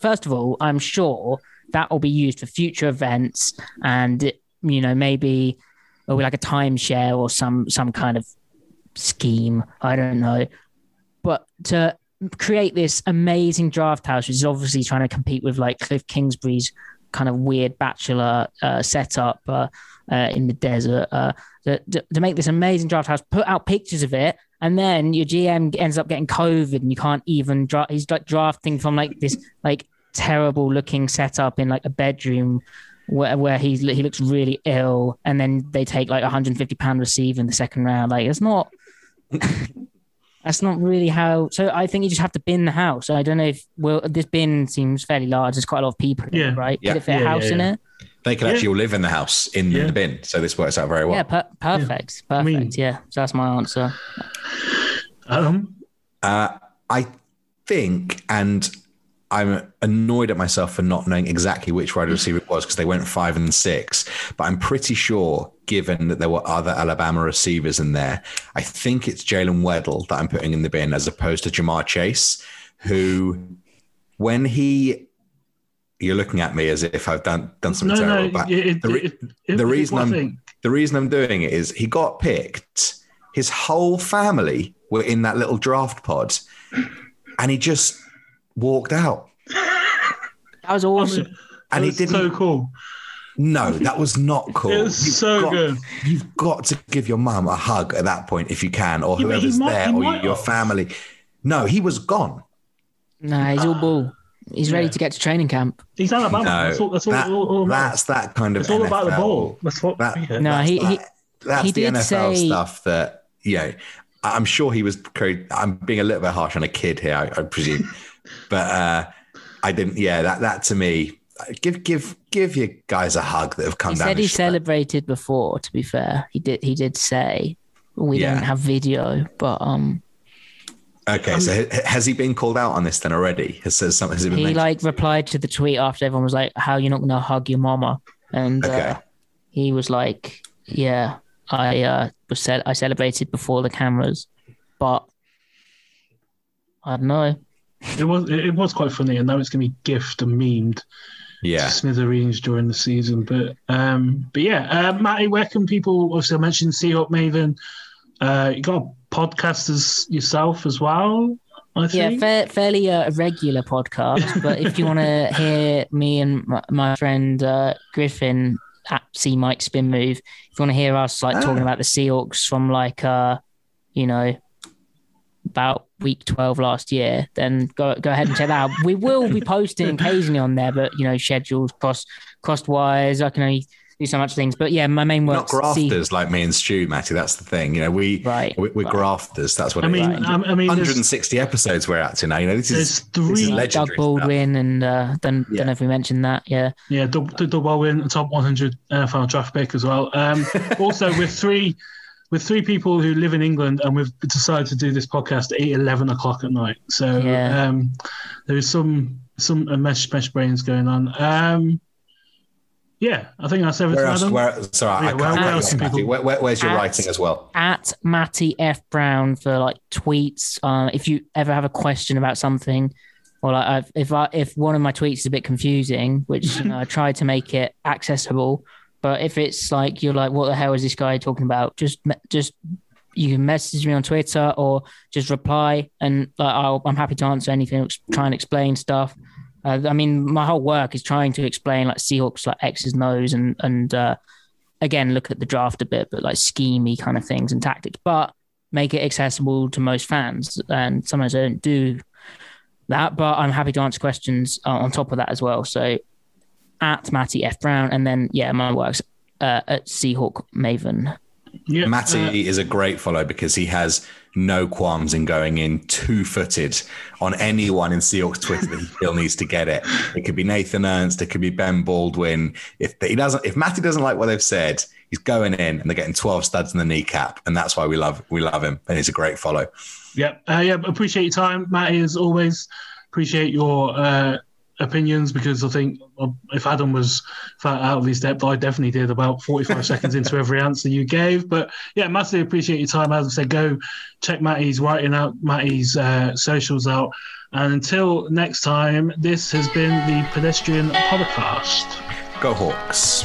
first of all, I'm sure that will be used for future events and you know maybe be like a timeshare or some some kind of scheme. I don't know. But to create this amazing draft house which is obviously trying to compete with like Kliff Kingsbury's kind of weird bachelor uh, setup uh, uh, in the desert uh, to, to, make this amazing draft house put out pictures of it and then your gm ends up getting covid and you can't even draft he's like drafting from like this like terrible looking setup in like a bedroom where, where he's he looks really ill, and then they take like 150 pound receiver in the second round. Like it's not. that's not really how. So I think you just have to bin the house. I don't know if well this bin seems fairly large. There's quite a lot of people, in yeah. it, right? Yeah. Could it fit yeah, a house yeah, in it? They can actually all live in the house in the bin, so this works out very well. Yeah, per- perfect, perfect. I mean, yeah, so that's my answer. Um, uh, I think, and I'm annoyed at myself for not knowing exactly which wide receiver it was because they went five and six. But I'm pretty sure, given that there were other Alabama receivers in there, I think it's Jaylen Waddle that I'm putting in the bin as opposed to Ja'Marr Chase, who, when he you're looking at me as if I've done done something no, terrible. No, but it, the, re- it, it, the reason I'm the reason I'm doing it is he got picked. His whole family were in that little draft pod, and he just walked out. That was awesome. I mean, and he didn't. So cool. No, that was not cool. It was you've so got, good. You've got to give your mum a hug at that point if you can, or yeah, whoever's might, there, or your have. family. No, he was gone. Nah, he's all bull. He's yeah. ready to get to training camp. He's Alabama. No, that's all. That's, that, all, all, that's that kind of. It's all about the ball. That's what. That, no, he, he that's he the NFL say, stuff that yeah. I'm sure he was. I'm being a little bit harsh on a kid here, I, I presume, but uh, I didn't. Yeah, that that to me, give give give your guys a hug that have come He down. said he the celebrated before. To be fair, he did. He did say we Yeah. don't have video, but um, Okay, so has he been called out on this then already? Has, has, some- has it been he mentioned? like replied to the tweet after everyone was like, "How you not gonna hug your mama?" And Okay. uh, he was like, "Yeah, I uh, was ce- I celebrated before the cameras, but I don't know." It was it, it was quite funny, and now it's going to be gift and memed yeah. to smithereens during the season. But um, but yeah, uh, Matty, where can people? Obviously, I mentioned Seahawk Maven. Uh, you got a podcast as yourself as well. I Yeah, think. fair, fairly uh, irregular podcast, but if you want to hear me and my, my friend uh, Griffin at C Mike Spin Move, if you want to hear us like Ah. talking about the Seahawks from like uh, you know, about week twelve last year, then go go ahead and check that out. We will be posting occasionally on there, but you know, schedules cross crossed wires. I can only do so much things, but yeah, my main work. not grafters like me and Stu, Matty. That's the thing. You know, we Right, we, we're right. grafters. That's what I mean, is. I, I mean, 160 episodes we're at to now. You know, this there's is this is three. legendary Doug stuff. Baldwin and uh, don't Yeah. don't know if we mentioned that. Yeah. Yeah, double, double win, top 100 NFL draft pick as well. Um, also, with three with three people who live in England, and we've decided to do this podcast at 8, 11 o'clock at night. So Yeah. um, there is some some uh, mesh mesh brains going on. Um, yeah, I think that's everything. Where else? Adam. Where, sorry, Yeah, I where- can't. where wait, else Matty. Where, where- where's your At- writing as well? at Matty F Brown for like tweets. Uh, if you ever have a question about something, or like I've, if I if one of my tweets is a bit confusing, which you know, I try to make it accessible, but if it's like you're like, what the hell is this guy talking about? Just just you can message me on Twitter or just reply, and like, I'll, I'm happy to answer anything. Try and explain stuff. Uh, I mean, my whole work is trying to explain like Seahawks, like X's O's, and and uh, again look at the draft a bit, but like schemey kind of things and tactics, but make it accessible to most fans. And sometimes I don't do that, but I'm happy to answer questions uh, on top of that as well. So at Matty F Brown, and then yeah, my work's uh, at Seahawk Maven. Yeah, Matty uh, is a great follow because he has no qualms in going in two footed on anyone in Seahawks Twitter that he still needs to get it. It could be Nathan Ernst, it could be Ben Baldwin. If he doesn't, if Matty doesn't like what they've said, he's going in and they're getting 12 studs in the kneecap. And that's why we love we love him. And he's a great follow. Yeah, uh, yeah. Appreciate your time, Matty. As always, appreciate your uh, opinions because I think if Adam was out of his depth, I definitely did about forty-five seconds into every answer you gave. But yeah, massively appreciate your time. As I said, go check Matty's writing out, Matty's uh, socials out. And until next time, this has been the Pedestrian Podcast. Go Hawks.